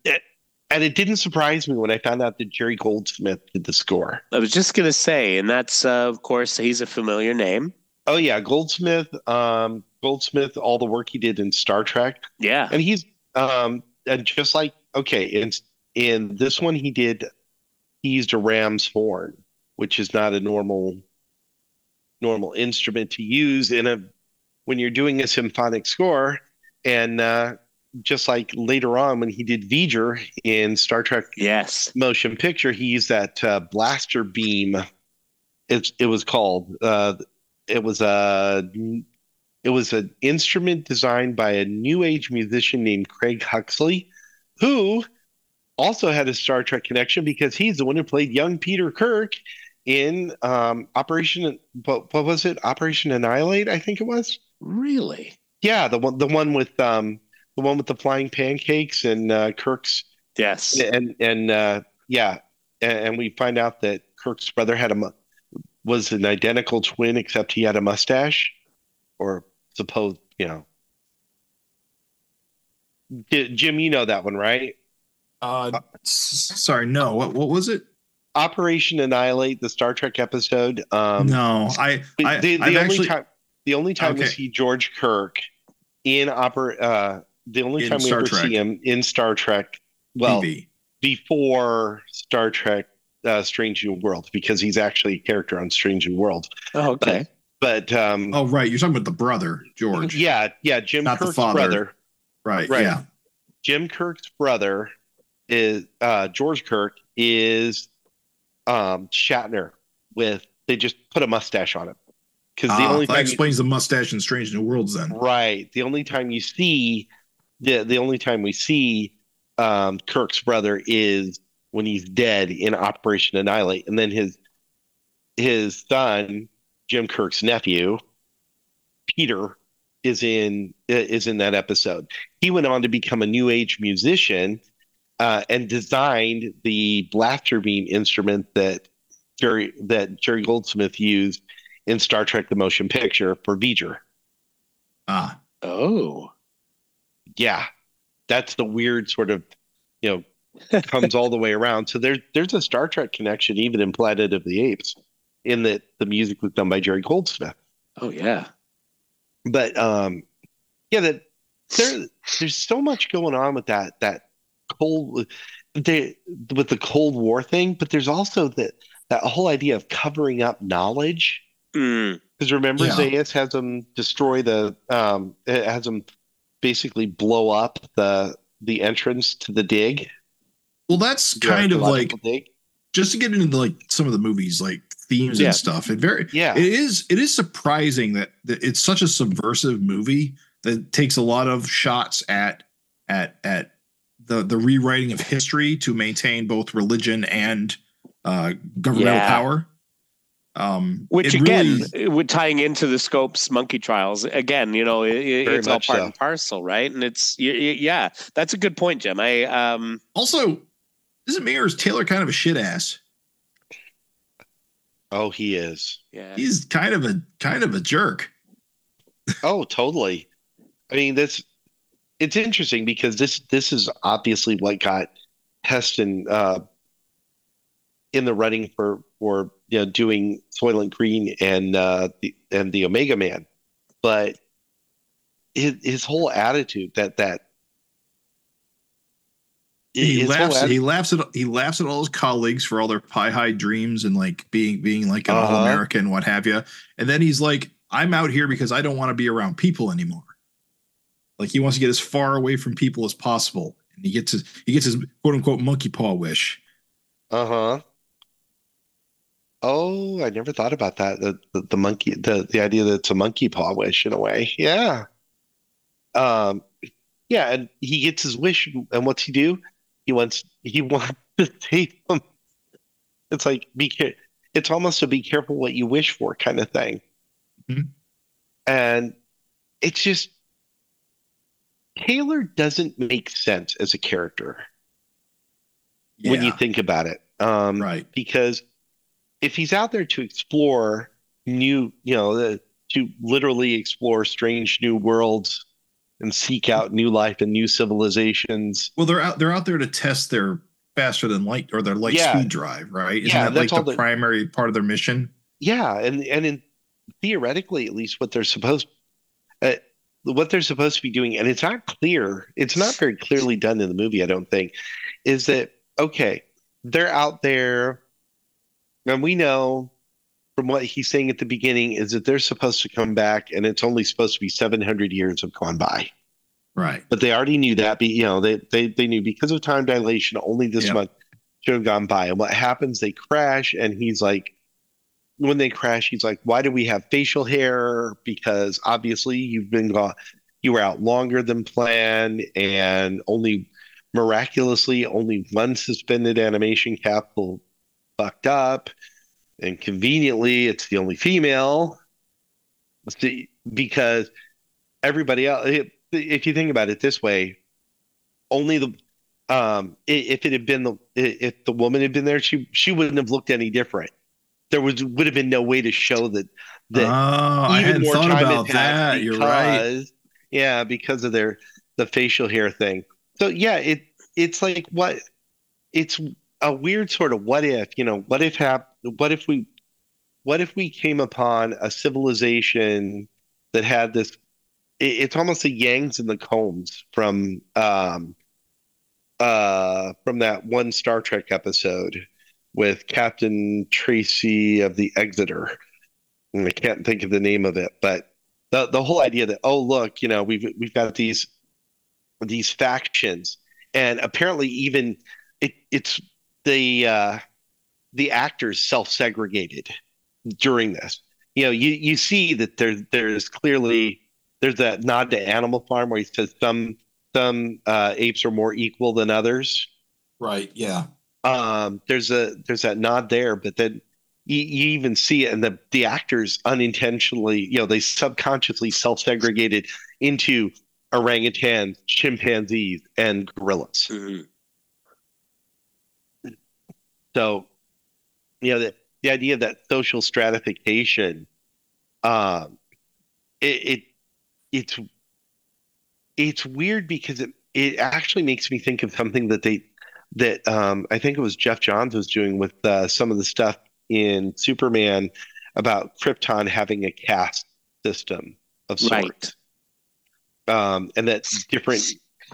and it didn't surprise me when I found out that Jerry Goldsmith did the score. I was just gonna say, and that's uh, of course he's a familiar name. Oh yeah, Goldsmith. Um, Goldsmith, all the work he did in Star Trek, Yeah. and he's um, and just like okay, in in this one he did, he used a ram's horn, which is not a normal normal instrument to use in a when you're doing a symphonic score, and uh, just like later on when he did V'ger in Star Trek Yes. motion picture, he used that uh, blaster beam. It it was called. Uh, it was a it was an instrument designed by a new age musician named Craig Huxley, who also had a Star Trek connection because he's the one who played young Peter Kirk in um, Operation. What, what was it? Operation Annihilate, I think it was. Really? Yeah, the one the one with um, the one with the flying pancakes and uh, Kirk's Yes. and and uh, yeah, and, and we find out that Kirk's brother had a was an identical twin, except he had a mustache, or supposed, you know. Jim, you know that one, right? Uh, s- sorry, no. What what was it? Operation Annihilate, the Star Trek episode. Um, no, I I the, the only actually time the only time we see George Kirk in opera, uh, the only In time we ever Trek. see him in Star Trek. Well, TV. before Star Trek uh, Strange New World because he's actually a character on Strange New World. Oh, okay. But um, Oh, right. You're talking about the brother George. yeah, yeah, Jim Not the Kirk's father. brother. Right. Right. Yeah. Jim Kirk's brother is uh, George Kirk is um, Shatner with they just put a mustache on him because the Ah, only that explains the mustache in Strange New Worlds. Then. right the only time you see the the only time we see um, Kirk's brother is when he's dead in Operation Annihilate, and then his his son Jim Kirk's nephew Peter is in is in that episode. He went on to become a new age musician uh, and designed the blaster beam instrument that Jerry that Jerry Goldsmith used in Star Trek: The Motion Picture for V'ger. Ah. Oh. yeah, that's the weird sort of, you know, comes all the way around. So there's there's a Star Trek connection even in Planet of the Apes, in that the music was done by Jerry Goldsmith. Oh yeah. But um, yeah, that there there's so much going on with that that cold the with the Cold War thing, but there's also that that whole idea of covering up knowledge. Mm. Because remember, Yeah. Zaius has them destroy the um, it has them basically blow up the the entrance to the dig. Well, that's the kind of like dig. just to get into like some of the movies, like themes Yeah. and stuff. It very Yeah, it is it is surprising that, that it's such a subversive movie that takes a lot of shots at at at the the rewriting of history to maintain both religion and uh, governmental Yeah. power. Um, Which again, really- it tying into the scopes monkey trials again. You know, it, it- it's all part so. and parcel, right? And it's y- y- yeah, that's a good point, Jim. I um also is it me or is Taylor kind of a shit ass? Oh, he is. yeah. He's kind of a kind of a jerk. (laughs) Oh, totally. I mean, this it's interesting because this this is obviously what got Heston uh, in the running for for you know doing Soylent Green and uh, the and the Omega Man, but his, his whole attitude that that he laughs. atti- He laughs at he laughs at all his colleagues for all their pie high dreams and like being being like an Uh-huh. all American, what have you. And then he's like, "I'm out here because I don't want to be around people anymore." Like he wants to get as far away from people as possible, and he gets his he gets his quote unquote monkey paw wish. Uh-huh. Oh, I never thought about that. The, the the monkey the the idea that it's a monkey paw wish in a way. Yeah. Um yeah, and he gets his wish and what's he do? He wants he wants (laughs) to take him. It's like be care it's almost a be careful what you wish for kind of thing. Mhm. And it's just Taylor doesn't make sense as a character when you think about it. Um right. because if he's out there to explore new, you know, the, to literally explore strange new worlds and seek out new life and new civilizations. Well, they're out they're out there to test their faster than light or their light Yeah. speed drive, right? Isn't Yeah, that like the the- primary part of their mission? Yeah, and and in theoretically, at least, what they're supposed, uh, what they're supposed to be doing, and it's not clear. It's not very clearly done in the movie. I don't think is that okay? They're out there, and we know from what he's saying at the beginning is that they're supposed to come back, and it's only supposed to be seven hundred years have gone by. Right. But they already knew that. Be you know they they they knew because of time dilation, only this Yep. much should have gone by. And what happens? They crash, and he's like, when they crash, he's like, "Why do we have facial hair? Because obviously you've been gone, you were out longer than planned, and only miraculously only one suspended animation capsule fucked up, and conveniently it's the only female." See, because everybody else, if you think about it this way, only the um if it had been the if the woman had been there, she she wouldn't have looked any different. There was would have been no way to show that Oh, that I hadn't thought had about that. You're right. Yeah, because of their the facial hair thing. So yeah, it it's like what it's a weird sort of what if, you know, what if hap what if we what if we came upon a civilization that had this it, it's almost the Yangs and the Kohms from um uh from that one Star Trek episode with Captain Tracy of the Exeter. And I can't think of the name of it, but the the whole idea that oh look, you know, we've we've got these these factions, and apparently even it it's the uh, the actors self segregated during this. You know, you you see that there's there's clearly there's that nod to Animal Farm where he says some some uh, apes are more equal than others Right. Yeah. um, there's a there's that nod there, but then you, you even see it, and the the actors unintentionally, you know, they subconsciously self-segregated into orangutans, chimpanzees, and gorillas. Mhm. So, you know, the the idea of that social stratification, um, it, it it's it's weird because it it actually makes me think of something that they that um, I think it was Geoff Johns was doing with uh, some of the stuff in Superman about Krypton having a caste system of sorts, Right. um, and that's different.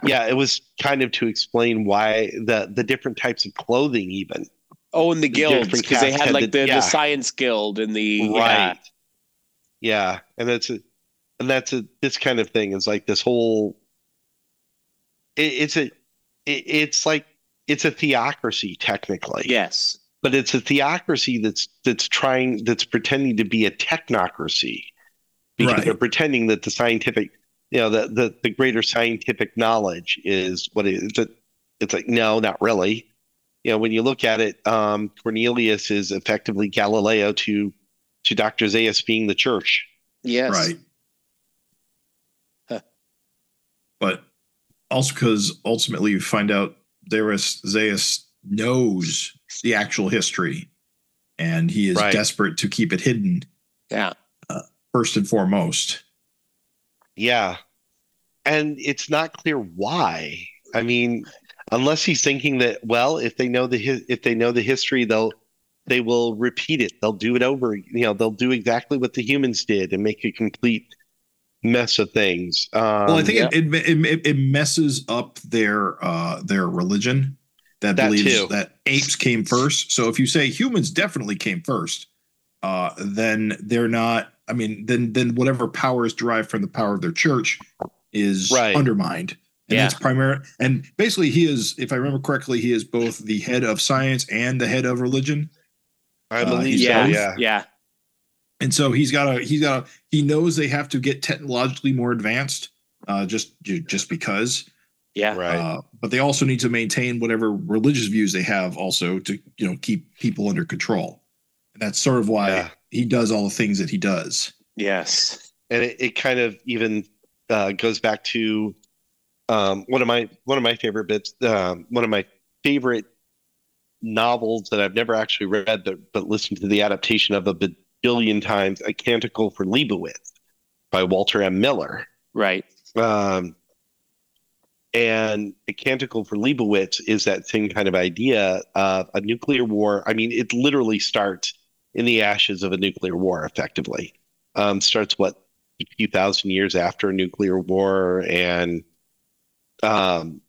Yeah, it was kind of to explain why the the different types of clothing, even Oh, and the The guilds because they had had like the- the, yeah. the science guild and the right yeah and that's a and that's a this kind of thing is like this whole it, it's a it, it's like it's a theocracy technically. Yes. but it's a theocracy that's that's trying that's pretending to be a technocracy because Right. they're pretending that the scientific you know the, the the greater scientific knowledge is what it is it's, it's like no not really you know when you look at it um cornelius is effectively galileo to to dr Zaius being the church Yes. Right. Huh. But also because ultimately you find out Zaius, Zaius knows the actual history and he is Right. desperate to keep it hidden Yeah. first and foremost. yeah and it's not clear why i mean unless he's thinking that well if they know the hi- if they know the history they'll they will repeat it they'll do it over you know they'll do exactly what the humans did and make a complete mess of things. Um, well, I think yeah. it, it, it it messes up their uh their religion that, That believes too. that apes came first. So if you say humans definitely came first, uh, then they're not. I mean, then then whatever power is derived from the power of their church is Right. undermined. And Yeah. that's primary. And basically, he is, if I remember correctly, he is both the head of science and the head of religion. I uh, believe he's so. yeah, both. Yeah. yeah, and so he's got a he's got to he knows they have to get technologically more advanced uh just just because yeah. Right. uh but they also need to maintain whatever religious views they have also to you know keep people under control and that's sort of why Yeah. he does all the things that he does Yes. and it, it kind of even uh, goes back to um, one of my one of my favorite bits, um, one of my favorite novels that I've never actually read, but but listened to the adaptation of a billion times, "A Canticle for Leibowitz" by Walter M. Miller. Right. Um, and a canticle for Leibowitz is that same kind of idea of a nuclear war. I mean, it literally starts in the ashes of a nuclear war, effectively. Um, starts what a few thousand years after a nuclear war, and um,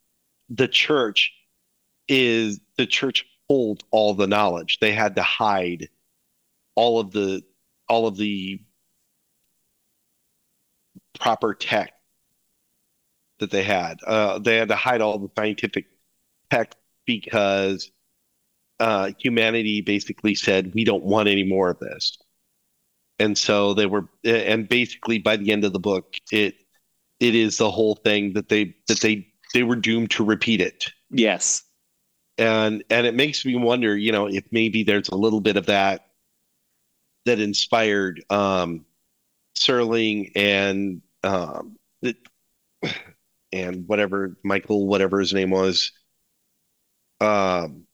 the church is the church hold all the knowledge. They had to hide all of the all of the proper tech that they had. Uh, they had to hide all the scientific tech because uh, humanity basically said, we don't want any more of this. And so they were, and basically by the end of the book, it it is the whole thing that they that they they were doomed to repeat it. Yes. And and it makes me wonder, you know, if maybe there's a little bit of that that inspired um, Serling and um, the, and whatever Michael, whatever his name was, um,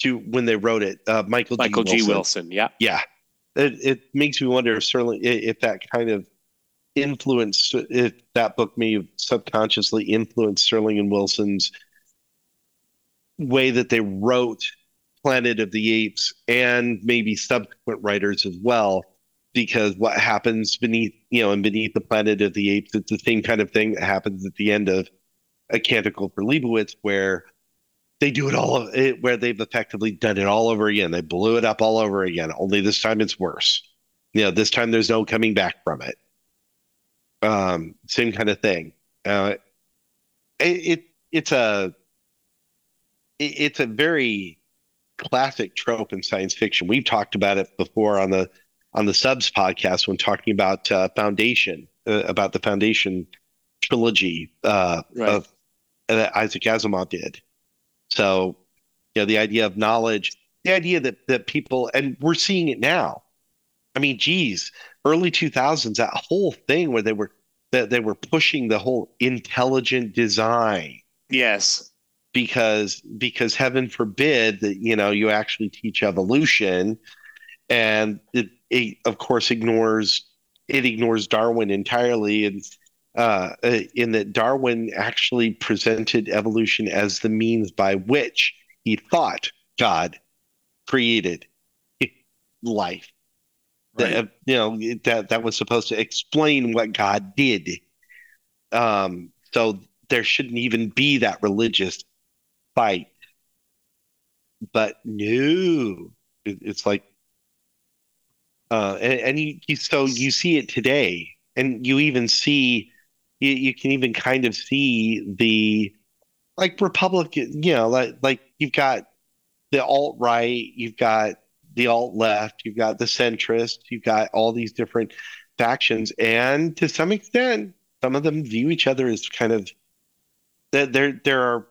to when they wrote it, uh, Michael Michael G. G. Wilson. Yeah. Yeah, it, it makes me wonder if certainly if that kind of influence, if that book may have subconsciously influenced Serling and Wilson's way that they wrote Planet of the Apes and maybe subsequent writers as well. Because what happens beneath, you know, and beneath the Planet of the Apes, it's the same kind of thing that happens at the end of A Canticle for Leibowitz, where they do it all it, where they've effectively done it all over again. They blew it up all over again. Only this time it's worse. You know, this time there's no coming back from it. Um, same kind of thing. Uh, it, it it's a it, it's a very classic trope in science fiction. We've talked about it before on the on the subs podcast when talking about uh, Foundation, uh, about the Foundation trilogy uh, Right. of that Isaac Asimov did. So, you know, the idea of knowledge, the idea that that people, and we're seeing it now. I mean, geez, early two thousands, that whole thing where they were that they were pushing the whole intelligent design. Yes. because because heaven forbid that you know you actually teach evolution and it, it of course ignores it ignores darwin entirely. And uh, in that darwin actually presented evolution as the means by which he thought god created life Right. you know that that was supposed to explain what god did um so there shouldn't even be that religious fight but no it, it's like uh and, and you, you so you see it today and you even see you, you can even kind of see the like republican you know like like you've got the alt right you've got the alt left you've got the centrist you've got all these different factions and to some extent some of them view each other as kind of there there there are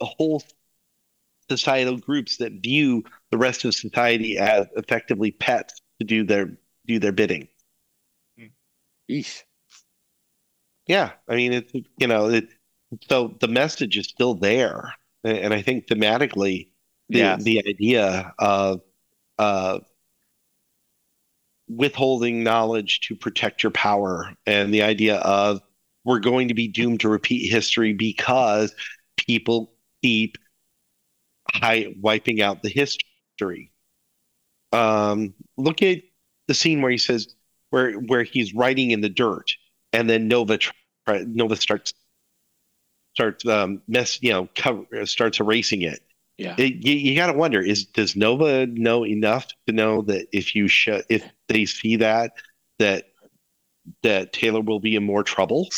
whole societal groups that view the rest of society as effectively pets to do their do their bidding. Hmm. Eesh. Yeah, I mean it's you know it, so the message is still there, and, and I think thematically the Yeah. the idea of uh, withholding knowledge to protect your power, and the idea of we're going to be doomed to repeat history because people keep high, wiping out the history. Um, look at the scene where he says, where where he's writing in the dirt, and then Nova Nova starts starts um, mess you know cover, starts erasing it. Yeah. It, you, you got to wonder: is does Nova know enough to know that if you sh- if they see that that that Taylor will be in more trouble?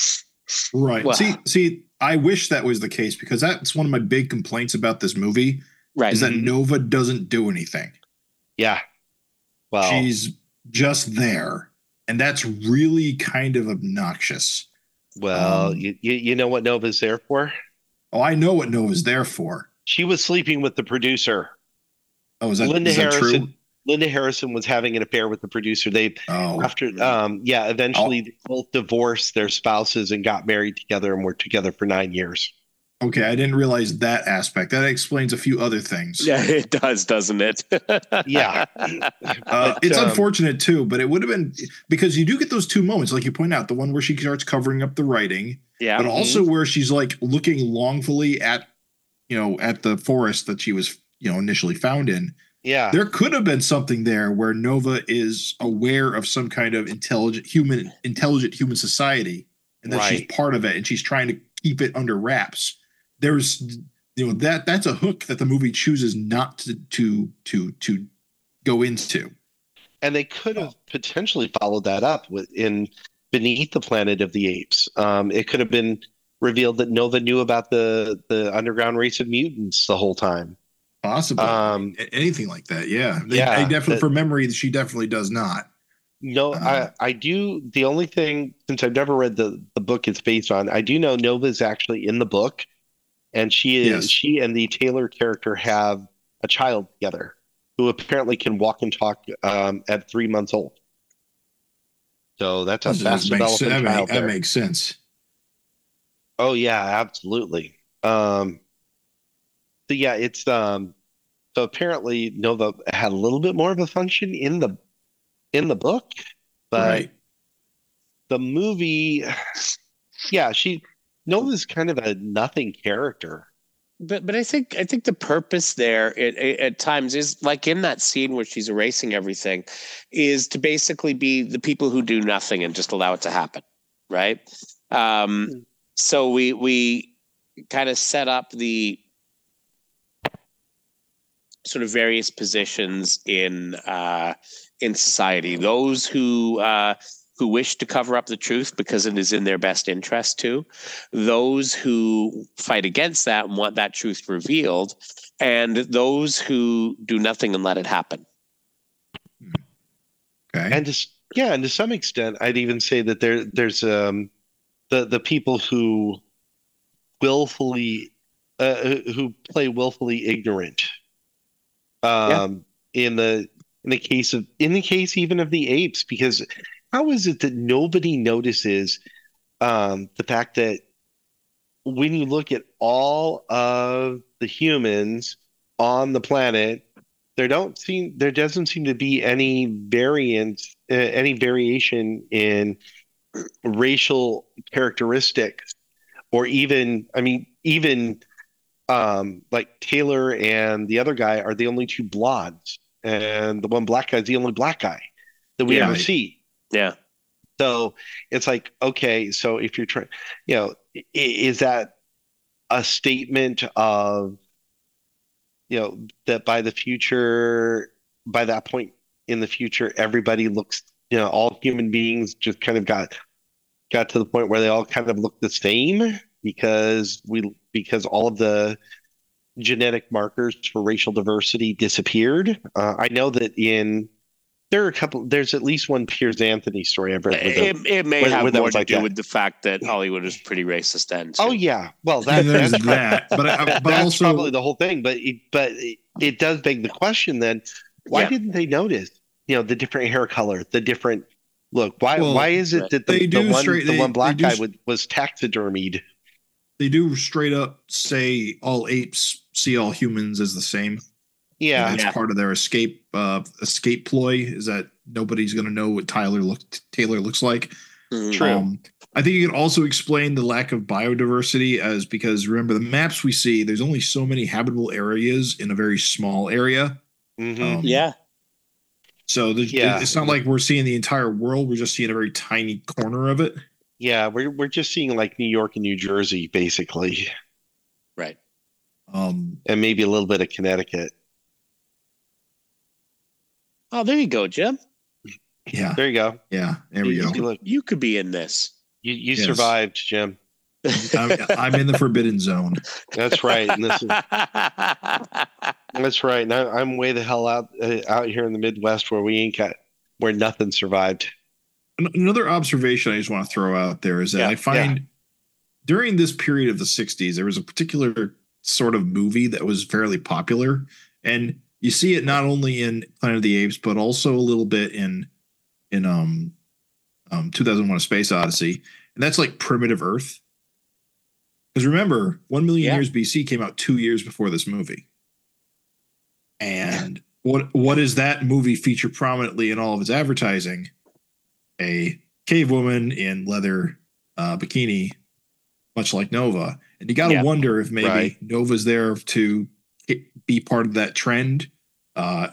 Right. Well- see, see, I wish that was the case because that's one of my big complaints about this movie Right. is that Mhm. Nova doesn't do anything. Yeah. Well, She's just there. And that's really kind of obnoxious. well, um, you, you you know what Nova's there for? Oh, I know what Nova's there for. She was sleeping with the producer. Oh, is that, Linda is that Harrison. true? Linda Harrison was having an affair with the producer. They Oh, after um yeah, eventually they both divorced their spouses and got married together and were together for nine years. okay. I didn't realize that aspect. That explains a few other things. Yeah, it does, doesn't it? (laughs) Yeah. Uh, But, it's um, unfortunate too, but it would have been because you do get those two moments, like you point out, the one where she starts covering up the writing, yeah. but also where she's like looking longfully at, you know, at the forest that she was, you know, initially found in. Yeah. There could have been something there where Nova is aware of some kind of intelligent human, intelligent human society, and that she's part of it, and she's trying to keep it under wraps. There's, you know, that that's a hook that the movie chooses not to to to to go into. and they could have potentially followed that up with in Beneath the Planet of the Apes. Um, it could have been revealed that Nova knew about the the underground race of mutants the whole time. Possibly. Um, anything like that. Yeah. They- yeah, I definitely, that- for memory, she definitely does not. No, Uh, I, I do. The only thing, since I've never read the, the book it's based on, I do know Nova is actually in the book, and she is Yes. she and the Taylor character have a child together, who apparently can walk and talk um, at three months old. So that's a fast developing that, child. make- that makes sense. Oh yeah, absolutely. Um, so yeah, it's um, so apparently Nova had a little bit more of a function in the in the book, but right. the movie, yeah, she Nova's kind of a nothing character. but but I think I think the purpose there at, at times is like in that scene where she's erasing everything, is to basically be the people who do nothing and just allow it to happen, right? Um, Hmm. So we we kind of set up the sort of various positions in uh, in society. Those who uh, who wish to cover up the truth because it is in their best interest to, those who fight against that and want that truth revealed, and those who do nothing and let it happen. Okay. And just yeah, and to some extent, I'd even say that there there's um the the people who willfully uh, who play willfully ignorant. Um, in the in the case of in the case even of the apes, because how is it that nobody notices um the fact that when you look at all of the humans on the planet there don't seem there doesn't seem to be any variance uh, any variation in racial characteristics or even i mean even um like taylor and the other guy are the only two blondes and the one black guy is the only black guy that we Yeah. ever see Yeah. so it's like, okay, so if you're trying, you know, is that a statement of, you know, that by the future, by that point in the future, everybody looks, you know, all human beings just kind of got got to the point where they all kind of look the same because we because all of the genetic markers for racial diversity disappeared. Uh, I know that in there are a couple. There's at least one Piers Anthony story I've read. with It, him. it may where- have where that more to like do that. with the fact that Hollywood is pretty racist then. too. Oh yeah, well that, there's that's, that. But, I, (laughs) but that's also, probably the whole thing. But it, but it, it does beg the question then: Why Yeah. didn't they notice? You know, the different hair color, the different look. Why Well, why is it that the, they the one straight- the they- one black they do guy s- would, was taxidermied? they do straight up say all apes see all humans as the same. Yeah, And that's Yeah. part of their escape uh, escape ploy is that nobody's going to know what Tyler look Taylor looks like. Mhm. True. Um, I think you can also explain the lack of biodiversity as because remember the maps we see, there's only so many habitable areas in a very small area. Mhm. Um, Yeah. So the, Yeah. it's not like we're seeing the entire world. We're just seeing a very tiny corner of it. Yeah, we're we're just seeing like New York and New Jersey basically, Right. Um, and maybe a little bit of Connecticut. Oh, there you go, Jim. yeah, There you go. yeah. There we You- go. you You could be in this. you, you Yes. survived, Jim. I'm, I'm in the forbidden zone. That's right. And this is (laughs) that's right. And I, I'm way the hell out uh, out here in the Midwest where we ain't got where nothing survived. Another observation I just want to throw out there is that Yeah, I find during this period of the 60s, there was a particular sort of movie that was fairly popular. And you see it not only in Planet of the Apes, but also a little bit in in um, um 2001 A Space Odyssey. And that's like Primitive Earth. Because remember, 1 million Yeah. years BC came out two years before this movie. And what what does that movie feature prominently in all of its advertising? A cave woman in leather uh, bikini, much like Nova. And you got to Yeah. wonder if maybe Right. Nova's there to be part of that trend. Uh,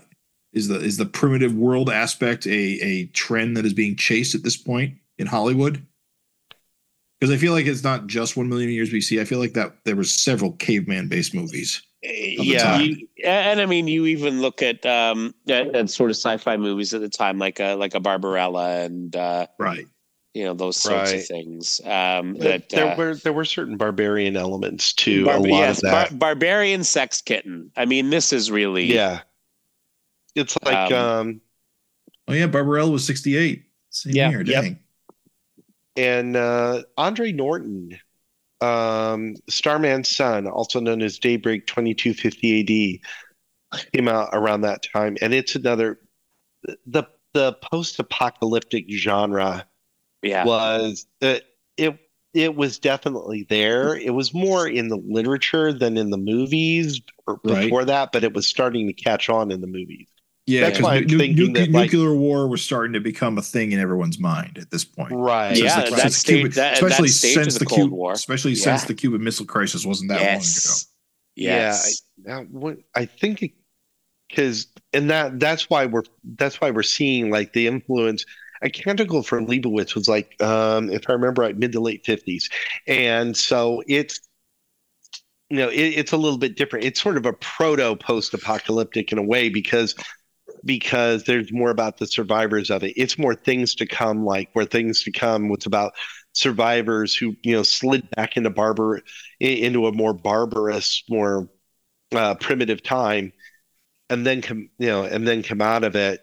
is the is the primitive world aspect a a trend that is being chased at this point in Hollywood? Because I feel like it's not just one million years BC. I feel like that there was several caveman based movies. Yeah. You- and I mean, you even look at um at, at sort of sci-fi movies at the time, like a like a Barbarella and uh, Right. you know those sorts Right. of things. Um, that there uh, were there were certain barbarian elements to Barb- a lot yes, of that. bar- barbarian sex kitten. I mean, this is really yeah, it's like Um, um, Oh yeah, Barbarella was sixty eight. Same Yeah, year. yep. Dang. and uh, Andre Norton, um, Starman's son, also known as Daybreak 2250 AD, came out around that time, and it's another the the post apocalyptic genre yeah. was uh, it it was definitely there. It was more in the literature than in the movies or Right. before that, but it was starting to catch on in the movies. Yeah, That's why I'm because that, like- nuclear war was starting to become a thing in everyone's mind at this point. Right. Yeah, Since the- that since stage- Cuban- that- especially that stage since the the Cold Cuban, War. especially since the Cuban Missile Crisis wasn't that yes. Long ago. Yes. Now, what I think because and that that's why we're that's why we're seeing like the influence. A Canticle for Leibowitz was like, um, if I remember right, mid to late fifties, and so it's you know it, it's a little bit different. It's sort of a proto post apocalyptic in a way because because there's more about the survivors of it. It's more things to come, like where things to come. What's about survivors who you know slid back into barbar into a more barbarous, more uh, primitive time, and then come you know and then come out of it.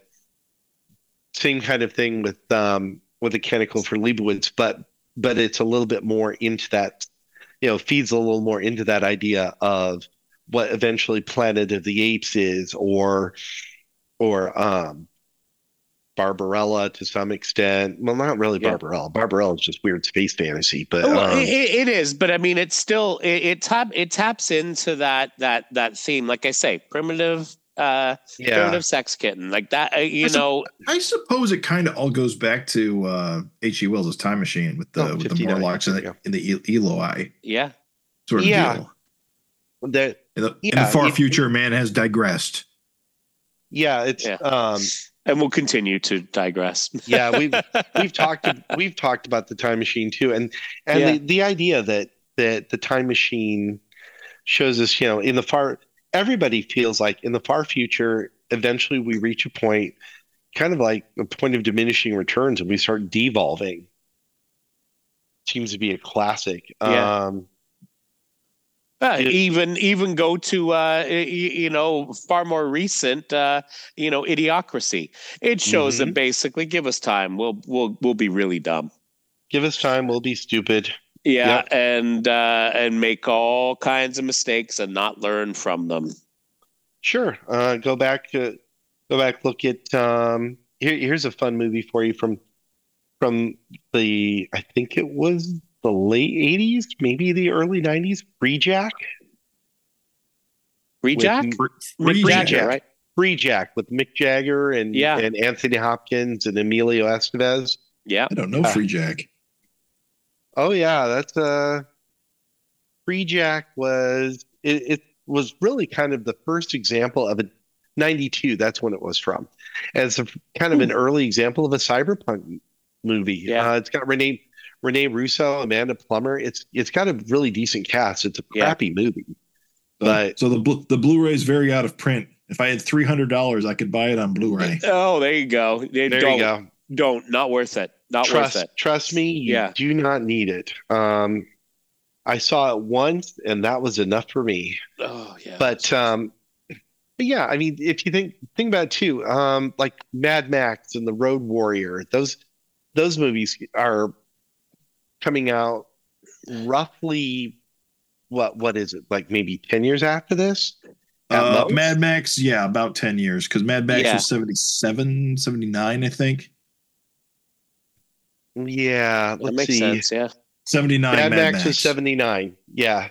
Same kind of thing with um, with the Canticle for Leibowitz, but but it's a little bit more into that, you know, feeds a little more into that idea of what eventually Planet of the Apes is, or or um, Barbarella to some extent. Well, not really Yeah. Barbarella. Barbarella is just weird space fantasy, but Well, um, it, it is, but I mean, it's still it, it tap it taps into that that that theme. Like I say, primitive, uh, yeah, primitive sex kitten, like that. Uh, you I sup- know, I suppose it kind of all goes back to uh, H.G. Wells' Time Machine with the Oh, with the Morlocks in the, yeah. in the E- Eloi yeah, sort of Yeah. deal. that In the, in the far it- future, man has digressed. Yeah, it's Yeah. um, and we'll continue to digress. yeah, (laughs) we've we've talked we've talked about the time machine too, and and Yeah. the, the idea that that the time machine shows us, you know, in the far everybody feels like in the far future, eventually we reach a point, kind of like a point of diminishing returns, and we start devolving. Seems to be a classic. Yeah. Um, Uh, even even go to uh, you know far more recent uh, you know idiocracy. It shows Mm-hmm. that basically give us time. We'll we'll we'll be really dumb. give us time, we'll be stupid. Yeah, and uh, and make all kinds of mistakes and not learn from them. Sure. Uh, go back. Uh, go back. Look at. Um, here, here's a fun movie for you from from the. I think it was the late '80s, maybe the early '90s. Free Jack. Free Jack, With Mick Free Jagger, Jack. right? Free Jack with Mick Jagger and Yeah. and Anthony Hopkins and Emilio Estevez. Yeah, I don't know Uh, Free Jack. Oh yeah, that's uh Free Jack was it, it was really kind of the first example of a 92. That's when it was from. And it's a, kind of an early example of a cyberpunk movie. Yeah. Uh, it's got Rene Rene Russo, Amanda Plummer. It's it's got a really decent cast. It's a Yeah. crappy movie. So, But- so the blu- the Blu-ray is very out of print. If I had three hundred dollars, I could buy it on Blu-ray. (laughs) Oh, there you go. They There don't, you go. Don't. Not worth it. Not trust worth it. trust me, you Yeah. do not need it. Um, I saw it once, and that was enough for me. Oh yeah. But um, but yeah, I mean, if you think think about it too, um, like Mad Max and The Road Warrior, those those movies are coming out roughly what what is it like maybe 10 years after this Uh. Mad Max, yeah, about 10 years because Mad Max Yeah. was 77, 79, I think. yeah that let's makes see sense. Yeah. 79 Mad, Mad, Max, Max. was 79 yeah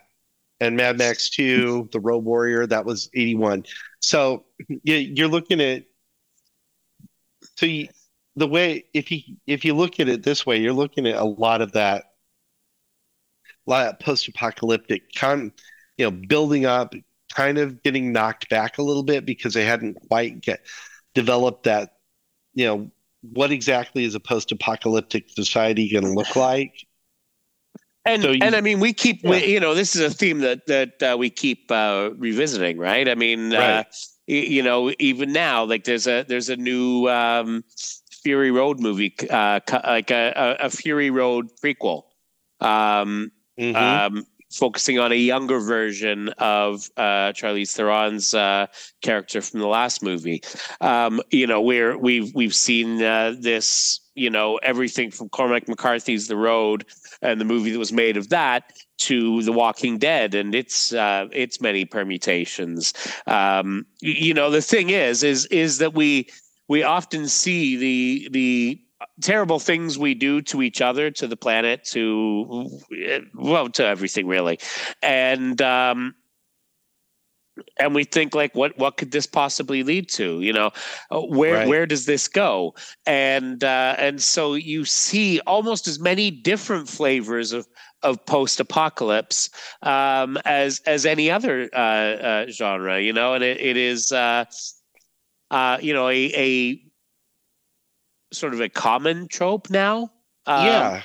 and Mad Max 2 The Road Warrior that was 81 so you, you're looking at so you, the way if you if you look at it this way you're looking at a lot of that a lot of post-apocalyptic con you know building up kind of getting knocked back a little bit because they hadn't quite get developed that you know what exactly is a post-apocalyptic society going to look like And So you- and I mean, we keep we, you know this is a theme that that uh, we keep uh, revisiting, right? I mean, uh, Right. y- you know, even now, like there's a there's a new um, Fury Road movie, uh, like a, a, Fury Road prequel, um, Mhm. um, focusing on a younger version of uh, Charlize Theron's uh, character from the last movie. Um, you know, where we've we've seen uh, this, you know, everything from Cormac McCarthy's The Road and the movie that was made of that to The Walking Dead and its uh, its many permutations. Um, you know, the thing is, is is that we we often see the the terrible things we do to each other, to the planet, to well, to everything really, and um, and we think like, what what could this possibly lead to? You know, Uh, where Right. where does this go? And uh, and so you see almost as many different flavors of of post apocalypse um, as as any other uh, uh, genre. You know, and it, it is. Uh, uh, you know, a, a sort of a common trope now. Um, yeah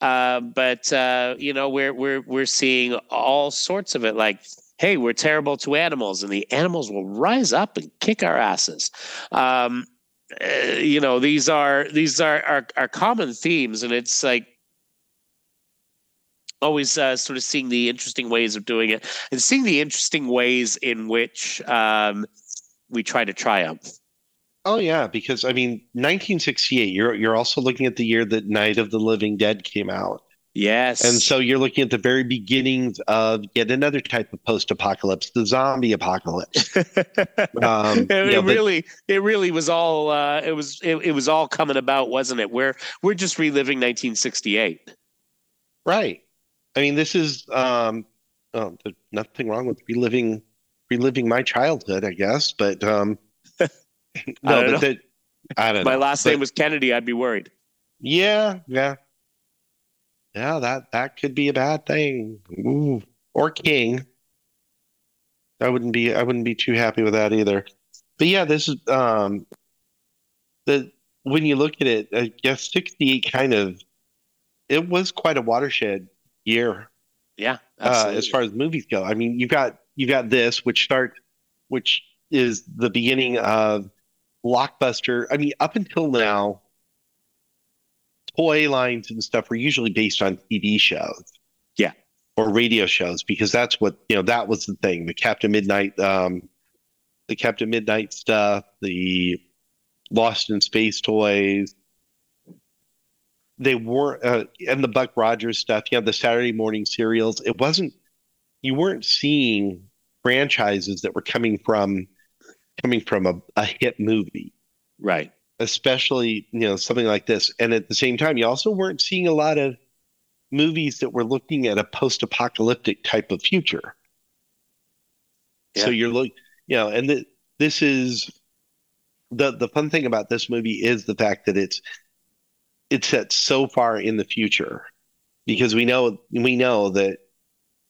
uh, but uh, you know, we're we're we're seeing all sorts of it. Like, hey, we're terrible to animals, and the animals will rise up and kick our asses. Um, uh, you know, these are these are, are are common themes, and it's like always uh, sort of seeing the interesting ways of doing it, and seeing the interesting ways in which um, we try to triumph. Oh yeah, because I mean, 1968. You're you're also looking at the year that Night of the Living Dead came out, Yes, and so you're looking at the very beginnings of yet another type of post-apocalypse, the zombie apocalypse. (laughs) Um, it, know, but- really it really was all uh, it was it, it was all coming about wasn't it we're we're just reliving 1968 Right. I mean, this is um, oh, there's nothing wrong with reliving reliving my childhood, I guess, but um, (laughs) no, (laughs) don't know. but that I don't my know. last But- name was kennedy i'd be worried Yeah, yeah, yeah. That that could be a bad thing. Ooh. Or King. I wouldn't be. I wouldn't be too happy with that either. But yeah, this is um, the when you look at it, I guess '68 kind of it was quite a watershed year yeah uh, as far as movies go. I mean, you've got you got this, which start, which is the beginning of blockbuster. I mean, up until now, toy lines and stuff were usually based on TV shows, Yeah. or radio shows, because that's what you know. That was the thing. The Captain Midnight, um, the Captain Midnight stuff, the Lost in Space toys. They were, uh, and the Buck Rogers stuff. You know, the Saturday morning serials. It wasn't. You weren't seeing franchises that were coming from coming from a, a hit movie. Right. Especially you know something like this. And at the same time you also weren't seeing a lot of movies that were looking at a post-apocalyptic type of future. So you're look you know and th- this is the the fun thing about this movie is the fact that it's it's set so far in the future. Because we know we know that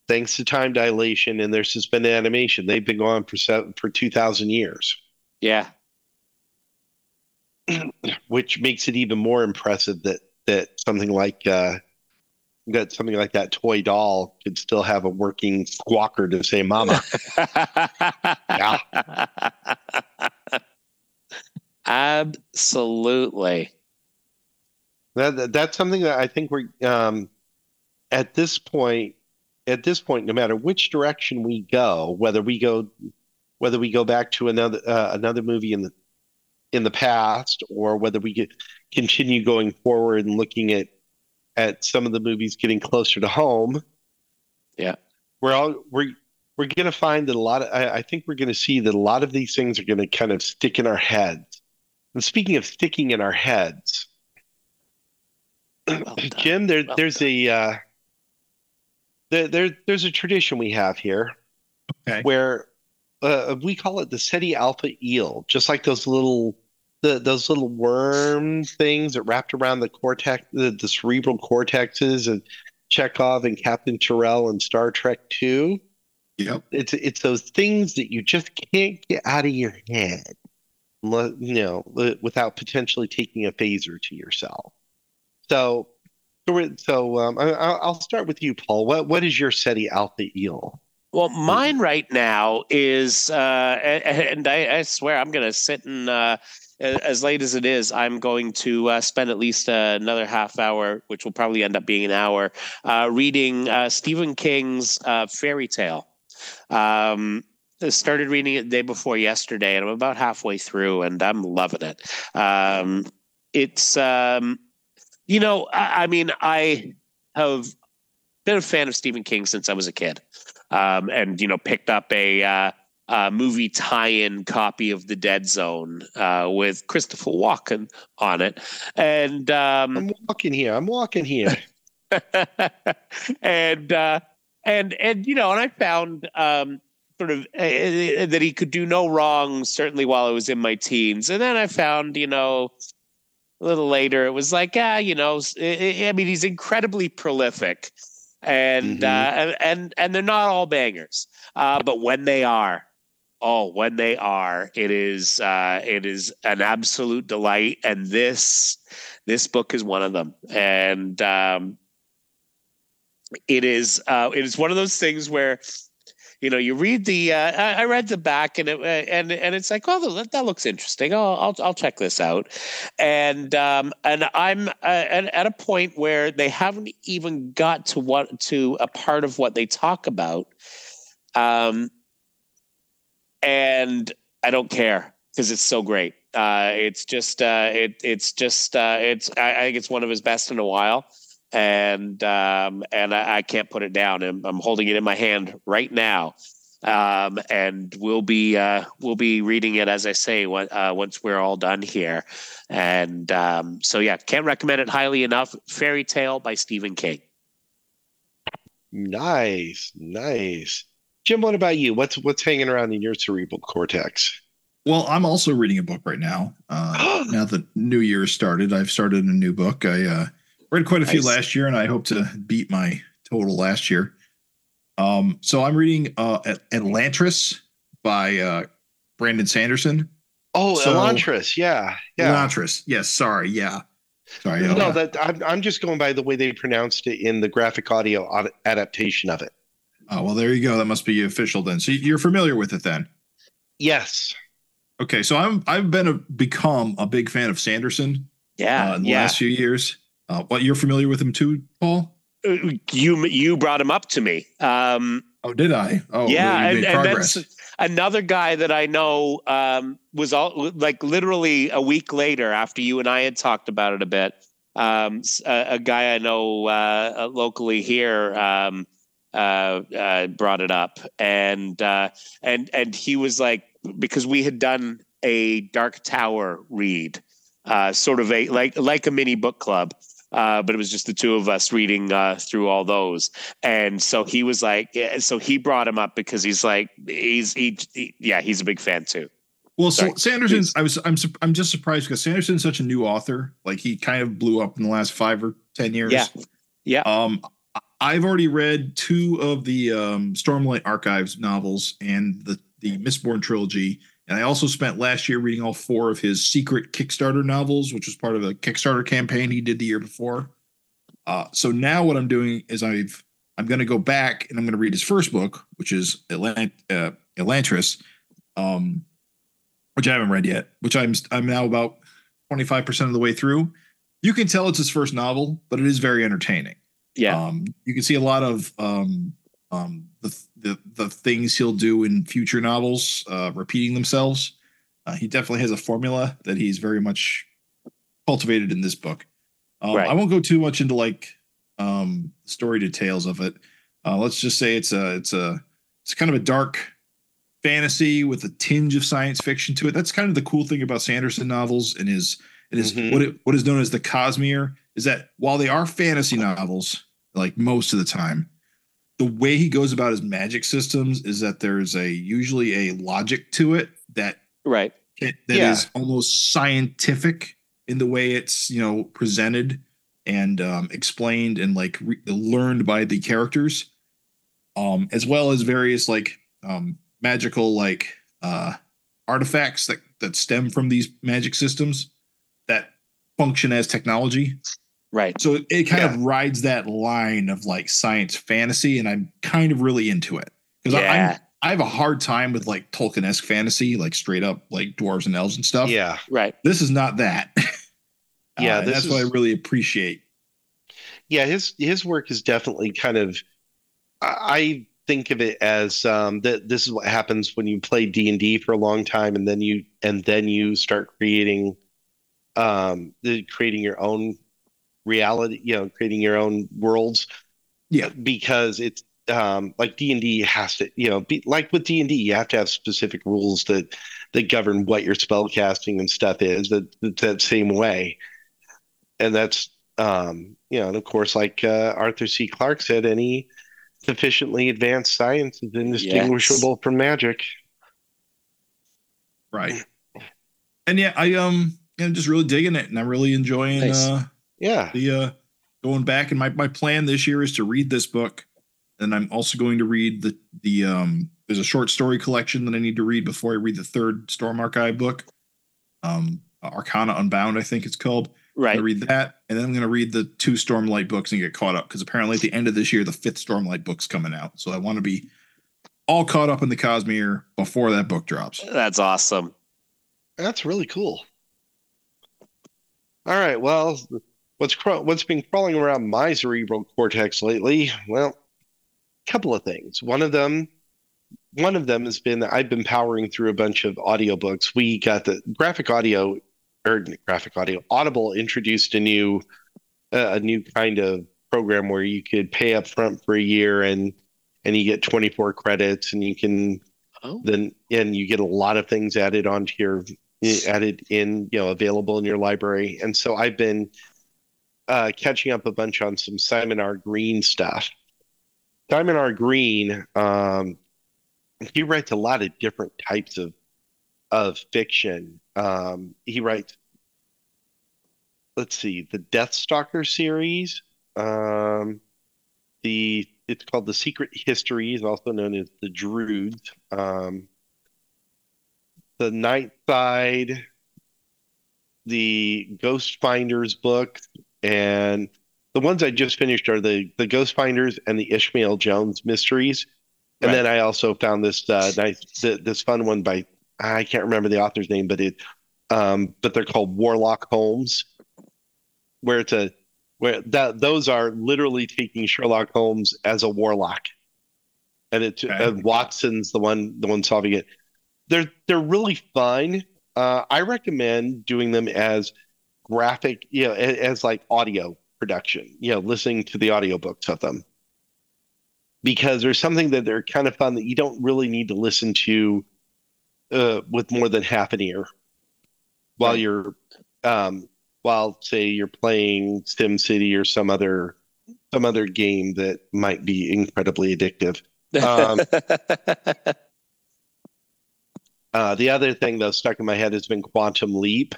thanks to time dilation and their suspended animation, they've been going for seven, for two thousand years. Yeah. (clears throat) which makes it even more impressive that that something like uh, that something like that toy doll could still have a working squawker to say "mama." (laughs) yeah. Absolutely. That, that, that's something that I think we're um, at this point. At this point, no matter which direction we go, whether we go whether we go back to another uh, another movie in the in the past or whether we get continue going forward and looking at at some of the movies getting closer to home. Yeah, we're all we're we're going to find that a lot of I, I think we're going to see that a lot of these things are going to kind of stick in our heads. And speaking of sticking in our heads, well (clears throat) Jim, there well there's done. a uh, there, there there's a tradition we have here okay. where uh, we call it the Ceti alpha eel, just like those little the, those little worm things that wrapped around the cortex, the, the cerebral cortexes, and Chekov and Captain Terrell and Star Trek Two. Yep, it's it's those things that you just can't get out of your head, you know, without potentially taking a phaser to yourself. So, so um, I, will start with you, Paul. What what is your Ceti alpha eel? Well, mine right now is, uh, and I, I swear I'm going to sit and, uh, as late as it is, I'm going to uh, spend at least uh, another half hour, which will probably end up being an hour, uh, reading uh, Stephen King's Fairy Tale. Um, I started reading it the day before yesterday, and I'm about halfway through, and I'm loving it. Um, it's, um, you know, I, I mean, I have been a fan of Stephen King since I was a kid um, and you know picked up a uh, uh, movie tie-in copy of The Dead Zone uh, with Christopher Walken on it, and um, I'm walking here. I'm walking here, (laughs) and uh, and and you know, and I found. Um, sort of uh, uh, that he could do no wrong certainly while i was in my teens and then i found you know a little later it was like ah you know i mean he's incredibly prolific and mm-hmm. uh, and and they're not all bangers, uh, but when they are, oh, when they are, it is uh, it is an absolute delight. And this this book is one of them, and um, it is uh, it is one of those things where you know, you read the. Uh, I, I, read the back, and it uh, and and it's like, oh, that, looks interesting. Oh, I'll I'll check this out, and um, and I'm uh, at, at a point where they haven't even got to what to a part of what they talk about, um, and I don't care because it's so great. Uh, it's just uh, it it's just uh, it's I, I think it's one of his best in a while and um, and I, I, can't put it down. I'm, I'm, holding it in my hand right now, um, and we'll be uh, we'll be reading it as I say when, uh, once we're all done here. And um, so yeah, can't recommend it highly enough. Fairy Tale by Stephen King. Nice, nice. Jim, what about you? What's what's hanging around in your cerebral cortex? Well, I'm also reading a book right now. Uh, (gasps) now that New Year started, I've started a new book. I uh, read quite a few last year, and I hope to beat my total last year. Um, so I'm reading uh, Elantris by uh, Brandon Sanderson. Oh, so, Elantris, yeah, yeah. Elantris, yes. Sorry, yeah. Sorry. No, uh, that I'm I'm just going by the way they pronounced it in the graphic audio adaptation of it. Oh well, there you go. That must be official then. So you're familiar with it then? Yes. Okay, so I'm I've been a become a big fan of Sanderson. Yeah, uh, in the yeah. last few years. Uh, what you're familiar with him too, Paul? Uh, you you brought him up to me. Um, oh, did I? Oh, yeah, and, and, that's another guy that I know um, was all like literally a week later after you and I had talked about it a bit. Um, a, a, guy I know uh, uh locally here um, uh, uh, brought it up, and and and he was like because we had done a Dark Tower read, sort of a like like a mini book club uh, but it was just the two of us reading uh, through all those. And so he was like, so he brought him up because he's like, he's he, he yeah, he's a big fan too. Well, Sorry. so Sanderson's, I was, I'm, I'm just surprised because Sanderson's such a new author. Like he kind of blew up in the last five or ten years. Yeah, yeah. Um, I've already read two of the um, Stormlight Archives novels and the the Mistborn trilogy, and I also spent last year reading all four of his secret Kickstarter novels, which was part of a Kickstarter campaign he did the year before. Uh, so now what I'm doing is I've I'm going to go back and I'm going to read his first book, which is Atlant- uh, Elantris, um, which I haven't read yet. Which I'm I'm now about 25 percent of the way through. You can tell it's his first novel, but it is very entertaining. Yeah. Um, you can see a lot of um, um, the, things he'll do in future novels uh, repeating themselves. Uh, he definitely has a formula that he's very much cultivated in this book. Um, Right. I won't go too much into like um, story details of it. Uh, let's just say it's a it's a it's kind of a dark fantasy with a tinge of science fiction to it. That's kind of the cool thing about Sanderson novels and his it is Mhm. what it, what is known as the Cosmere is that while they are fantasy novels, like most of the time, the way he goes about his magic systems is that there's a usually a logic to it that Right. that is Yeah. almost scientific in the way it's you know presented and um, explained and like re- learned by the characters um as well as various like um magical like uh artifacts that that stem from these magic systems that function as technology Right. so it, it kind Yeah. of rides that line of like science fantasy and i'm kind of really into it because Yeah. i'm I have a hard time with like Tolkien-esque fantasy, like straight up like dwarves and elves and stuff. Yeah. Right. This is not that. (laughs) Yeah, Uh, and this that's what I really appreciate. Yeah, his his work is definitely kind of. I I think of it as um, that. This is what happens when you play D and D for a long time, and then you and then you start creating, um, the, creating your own reality. You know, creating your own worlds. Yeah. because it's um, like D and D has to. You know, be, like with D and D, you have to have specific rules that that govern what your spell casting and stuff is. That that, that same way, and that's um, you know, and of course, like uh, Arthur C. Clarke said, any sufficiently advanced science is indistinguishable from magic. Right. And yeah, I um I'm just really digging it and I'm really enjoying Nice. uh Yeah, the uh going back and my, my plan this year is to read this book. And I'm also going to read the the um there's a short story collection that I need to read before I read the third Storm Archive book. Um Arcana Unbound, I think it's called. Right. gonna read that, and then I'm gonna read the two Stormlight books and get caught up because apparently at the end of this year the fifth Stormlight book's coming out. So I want to be all caught up in the Cosmere before that book drops. That's awesome. that's really cool. All right, well, what's craw- what's been crawling around my cerebral cortex lately? Well, a couple of things. One of them, one of them has been that I've been powering through a bunch of audiobooks. We got the graphic audio or graphic audio. Audible introduced a new uh, a new kind of program where you could pay up front for a year and and you get 24 credits and you can Oh. then and you get a lot of things added onto your added in you know available in your library and so i've been uh, catching up a bunch on some simon r. Green stuff. Simon r. Green um, he writes a lot of different types of of fiction. Um, he writes let's see the Death Stalker series um, the it's called the secret histories also known as the Droods. um, the night side the ghost finders book and the ones i just finished are the the ghost finders and the ishmael jones mysteries and Right. then i also found this uh nice th- this fun one by i can't remember the author's name but it um but they're called warlock holmes where it's a where that those are literally taking sherlock holmes as a warlock and it Okay. and watson's the one the one solving it they're they're really fun uh i recommend doing them as graphic you know a- as, like audio production you know listening to the audiobooks of them. Because there's something that they're kind of fun that you don't really need to listen to uh, with more than half an ear while Right. you're um, while say you're playing sim city or some other some other game that might be incredibly addictive. Um, (laughs) uh, the other thing that stuck in my head has been quantum leap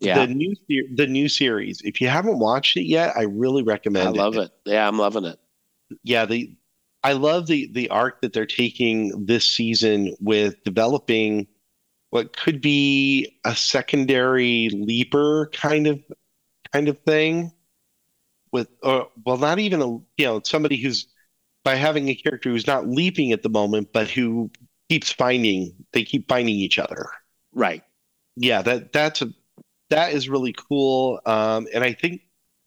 yeah. the new the new series if you haven't watched it yet i really recommend I love it. Yeah, I'm loving it. yeah, the I love the the arc that they're taking this season with developing what could be a secondary leaper kind of kind of thing with or well not even a you know somebody who's by having a character who's not leaping at the moment but who keeps finding they keep finding each other Right. yeah that that's a that is really cool um and i think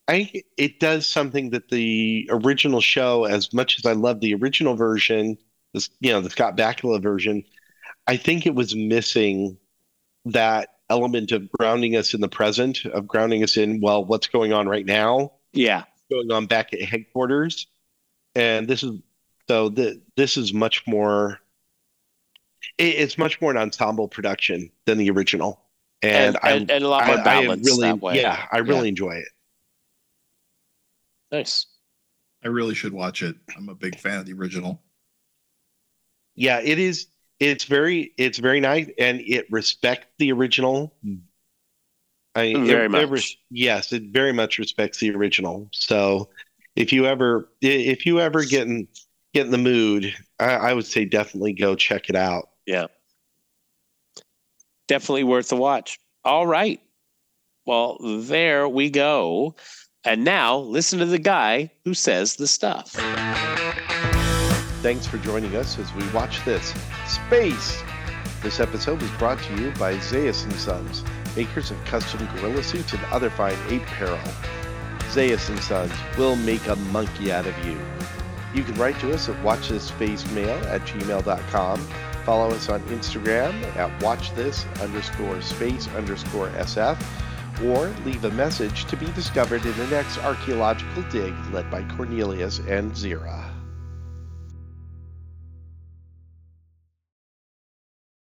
i think it does something that the original show as much as i love the original version this you know the scott bakula version i think it was missing that element of grounding us in the present of grounding us in well what's going on right now? Yeah. going on back at headquarters? And this is so the, this is much more it, it's much more an ensemble production than the original and, And, and, and a lot I, more I really that way. yeah i really enjoy it Nice. I really should watch it. I'm a big fan of the original. yeah it is it's very it's very nice and it respects the original hmm. I, Very it- much. it yes it very much respects the original so if you ever if you ever get in get in the mood I, I would say definitely go check it out Yeah. Definitely worth the watch. All right. Well, there we go. And now listen to the guy who says the stuff. Thanks for joining us as we watch this space. This episode was brought to you by Zaius and Sons, makers of custom gorilla suits and other fine ape apparel. Zaius and Sons will make a monkey out of you. You can write to us at watchthisspacemail at gmail.com. Follow us on Instagram at watchthis underscore space underscore SF or leave a message to be discovered in the next archaeological dig led by Cornelius and Zira.